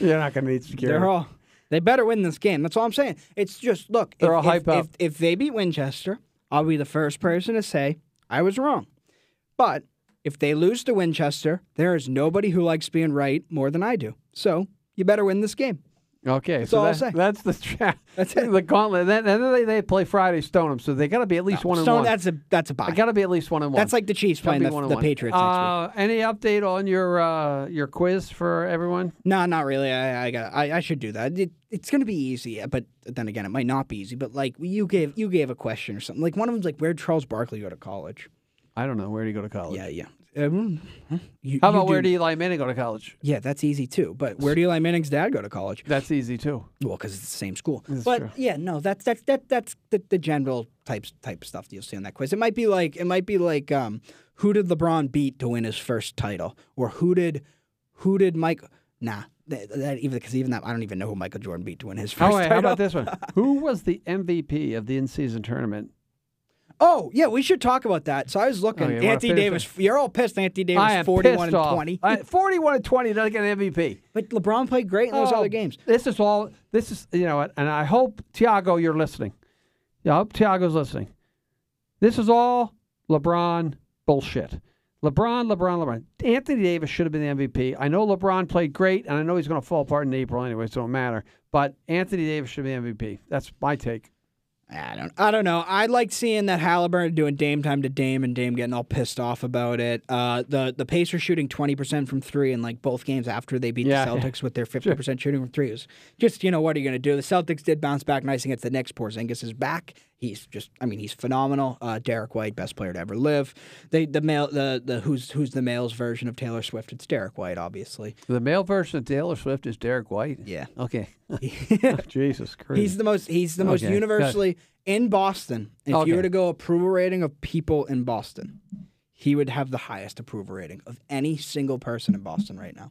You're not gonna need security. they're all. They better win this game. That's all I'm saying. It's just look. They're if, all if, hype up. If, if they beat Winchester, I'll be the first person to say I was wrong. But if they lose to Winchester, there is nobody who likes being right more than I do. So you better win this game. Okay, so all I'll that- say. that's the tra- That's it. the gauntlet. Then, and then they, they play Friday Stoneham, so they got to be at least one and so one. that's a that's a buy. I got to be at least one and one. That's like the Chiefs Gotta playing be the, one and the one. Patriots next week. Uh, any update on your uh, your quiz for everyone? No, not really. I I got I, I should do that. It, it's gonna be easy, but then again, it might not be easy. But like you gave you gave a question or something. Like one of them's like, where did Charles Barkley go to college? I don't know. Where do you go to college? Yeah, yeah. Um, huh? you, How about where do Eli Manning go to college? Yeah, that's easy too. But where do Eli Manning's dad go to college? That's easy too. Well, because it's the same school. That's but true. yeah, no, that's that's that that's the, the general types type stuff that you'll see on that quiz. It might be like it might be like um, who did LeBron beat to win his first title, or who did who did Mike? Nah, that, that even because even that I don't even know who Michael Jordan beat to win his first Oh, wait, title. how about this one? Who was the MVP of the in-season tournament? Oh yeah, we should talk about that. So I was looking. Oh, Anthony Davis, you're all pissed. Anthony Davis, I am forty-one and twenty. I- Forty-one and twenty doesn't get an MVP. but LeBron played great in those Oh, other games. This is all. This is you know and I hope Tiago, you're listening. Yeah, I hope Tiago's listening. This is all LeBron bullshit. LeBron, LeBron, LeBron. Anthony Davis should have been the MVP. I know LeBron played great, and I know he's going to fall apart in April anyway, so it don't matter. But Anthony Davis should be MVP. That's my take. I don't. I don't know. I like seeing that Halliburton doing Dame time to Dame and Dame getting all pissed off about it. Uh, the the Pacers shooting twenty percent from three in like both games after they beat Yeah. the Celtics with their fifty percent shooting from three. It was just you know what are you going to do? The Celtics did bounce back nice against the Knicks. Porzingis is back. He's just. I mean, he's phenomenal. Uh, Derrick White, best player to ever live. They the male the the who's who's the male's version of Taylor Swift? It's Derrick White, obviously. The male version of Taylor Swift is Derrick White. Yeah. Okay. Jesus Christ. He's the most he's the most Okay, universally in Boston. If Okay. you were to go approval rating of people in Boston, he would have the highest approval rating of any single person in Boston right now.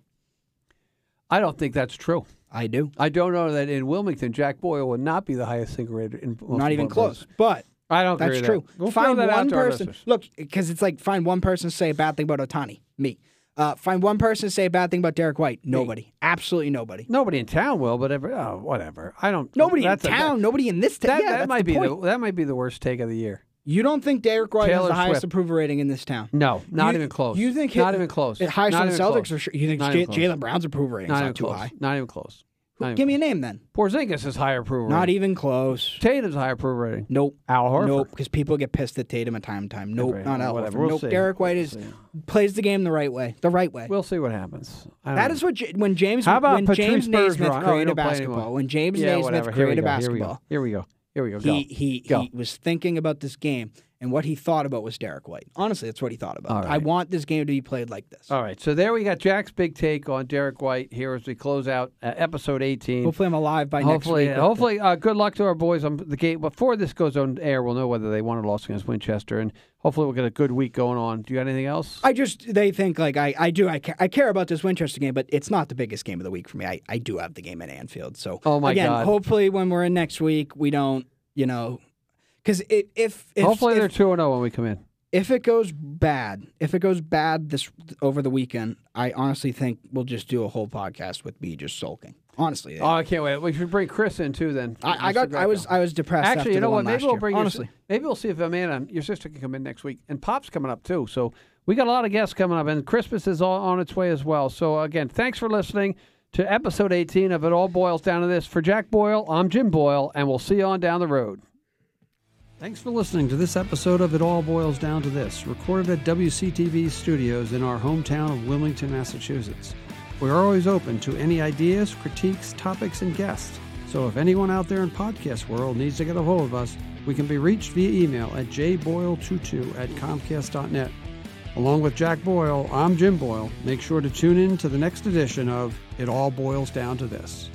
I don't think that's true. I do. I don't know that in Wilmington, Jack Boyle would not be the highest single rated in Not even close. But I don't that's true. that. We'll find that one person. Look, because it's like find one person to say a bad thing about Ohtani. Me. Uh, find one person to say a bad thing about Derrick White. Nobody. Absolutely nobody. Nobody in town will, but every, oh, whatever. I don't. Nobody in that's a- town. nobody in this town. that yeah, that might be point. the that might be the worst take of the year. You don't think Derrick White Taylor has the highest Swift. approval rating in this town? No, not You- even close. You think not it- even close? It highest not on even Celtics close. sure. You think Not J- even close. Jaylen Brown's approval rating Not is even not too close. high? Not even close. Not even Give me a name then. Porzingis is higher approval. Not rating. even close. Tatum's higher approval rating. Nope. Al Horford. Nope. Because people get pissed at Tatum at time time. Nope. Right, Not Al whatever. Horford. We'll nope. see. Derrick White is plays the game the right way. The right way. We'll see what happens. I don't That know. is what J- when James How about when Patrice James Naismith Oh, you created don't play basketball. When James yeah, Naismith whatever. Here we created go. basketball, Here we go. Here we go. Here we go. he Go. he Go. he was thinking about this game and what he thought about was Derrick White. Honestly, that's what he thought about. All I want this game to be played like this. All right. So there we got Jack's big take on Derrick White here as we close out uh, episode 18. Hopefully, I'm alive by hopefully, next week. hopefully, uh, good luck to our boys on the game. Before this goes on air, we'll know whether they won or lost against Winchester, and hopefully, we'll get a good week going on. Do you got anything else? I just they think like I, I do I care, I care about this Winchester game, but it's not the biggest game of the week for me. I, I do have the game at Anfield, so Oh, my again, God. hopefully when we're in next week, we don't you know because if if hopefully, if, they're two and zero when we come in. if it goes bad, if it goes bad this over the weekend, I honestly think we'll just do a whole podcast with me just sulking. Honestly, Oh, I can't wait. We should bring Chris in too. Then I, I got I was I was depressed. Actually, after you know what? Maybe we'll year. bring your- honestly. maybe we'll see if Amanda, your sister, can come in next week, and Pop's coming up too. So we got a lot of guests coming up, and Christmas is all on its way as well. So again, thanks for listening to episode 18 of It All Boyles Down to This. For Jack Boyle, I'm Jim Boyle, and we'll see you on down the road. Thanks for listening to this episode of It All Boyles Down to This, recorded at WCTV studios in our hometown of Wilmington, Massachusetts. We are always open to any ideas, critiques, topics, and guests. So if anyone out there in podcast world needs to get a hold of us, we can be reached via email at jboyle22 at comcast.net. Along with Jack Boyle, I'm Jim Boyle. Make sure to tune in to the next edition of It All Boyles Down to This.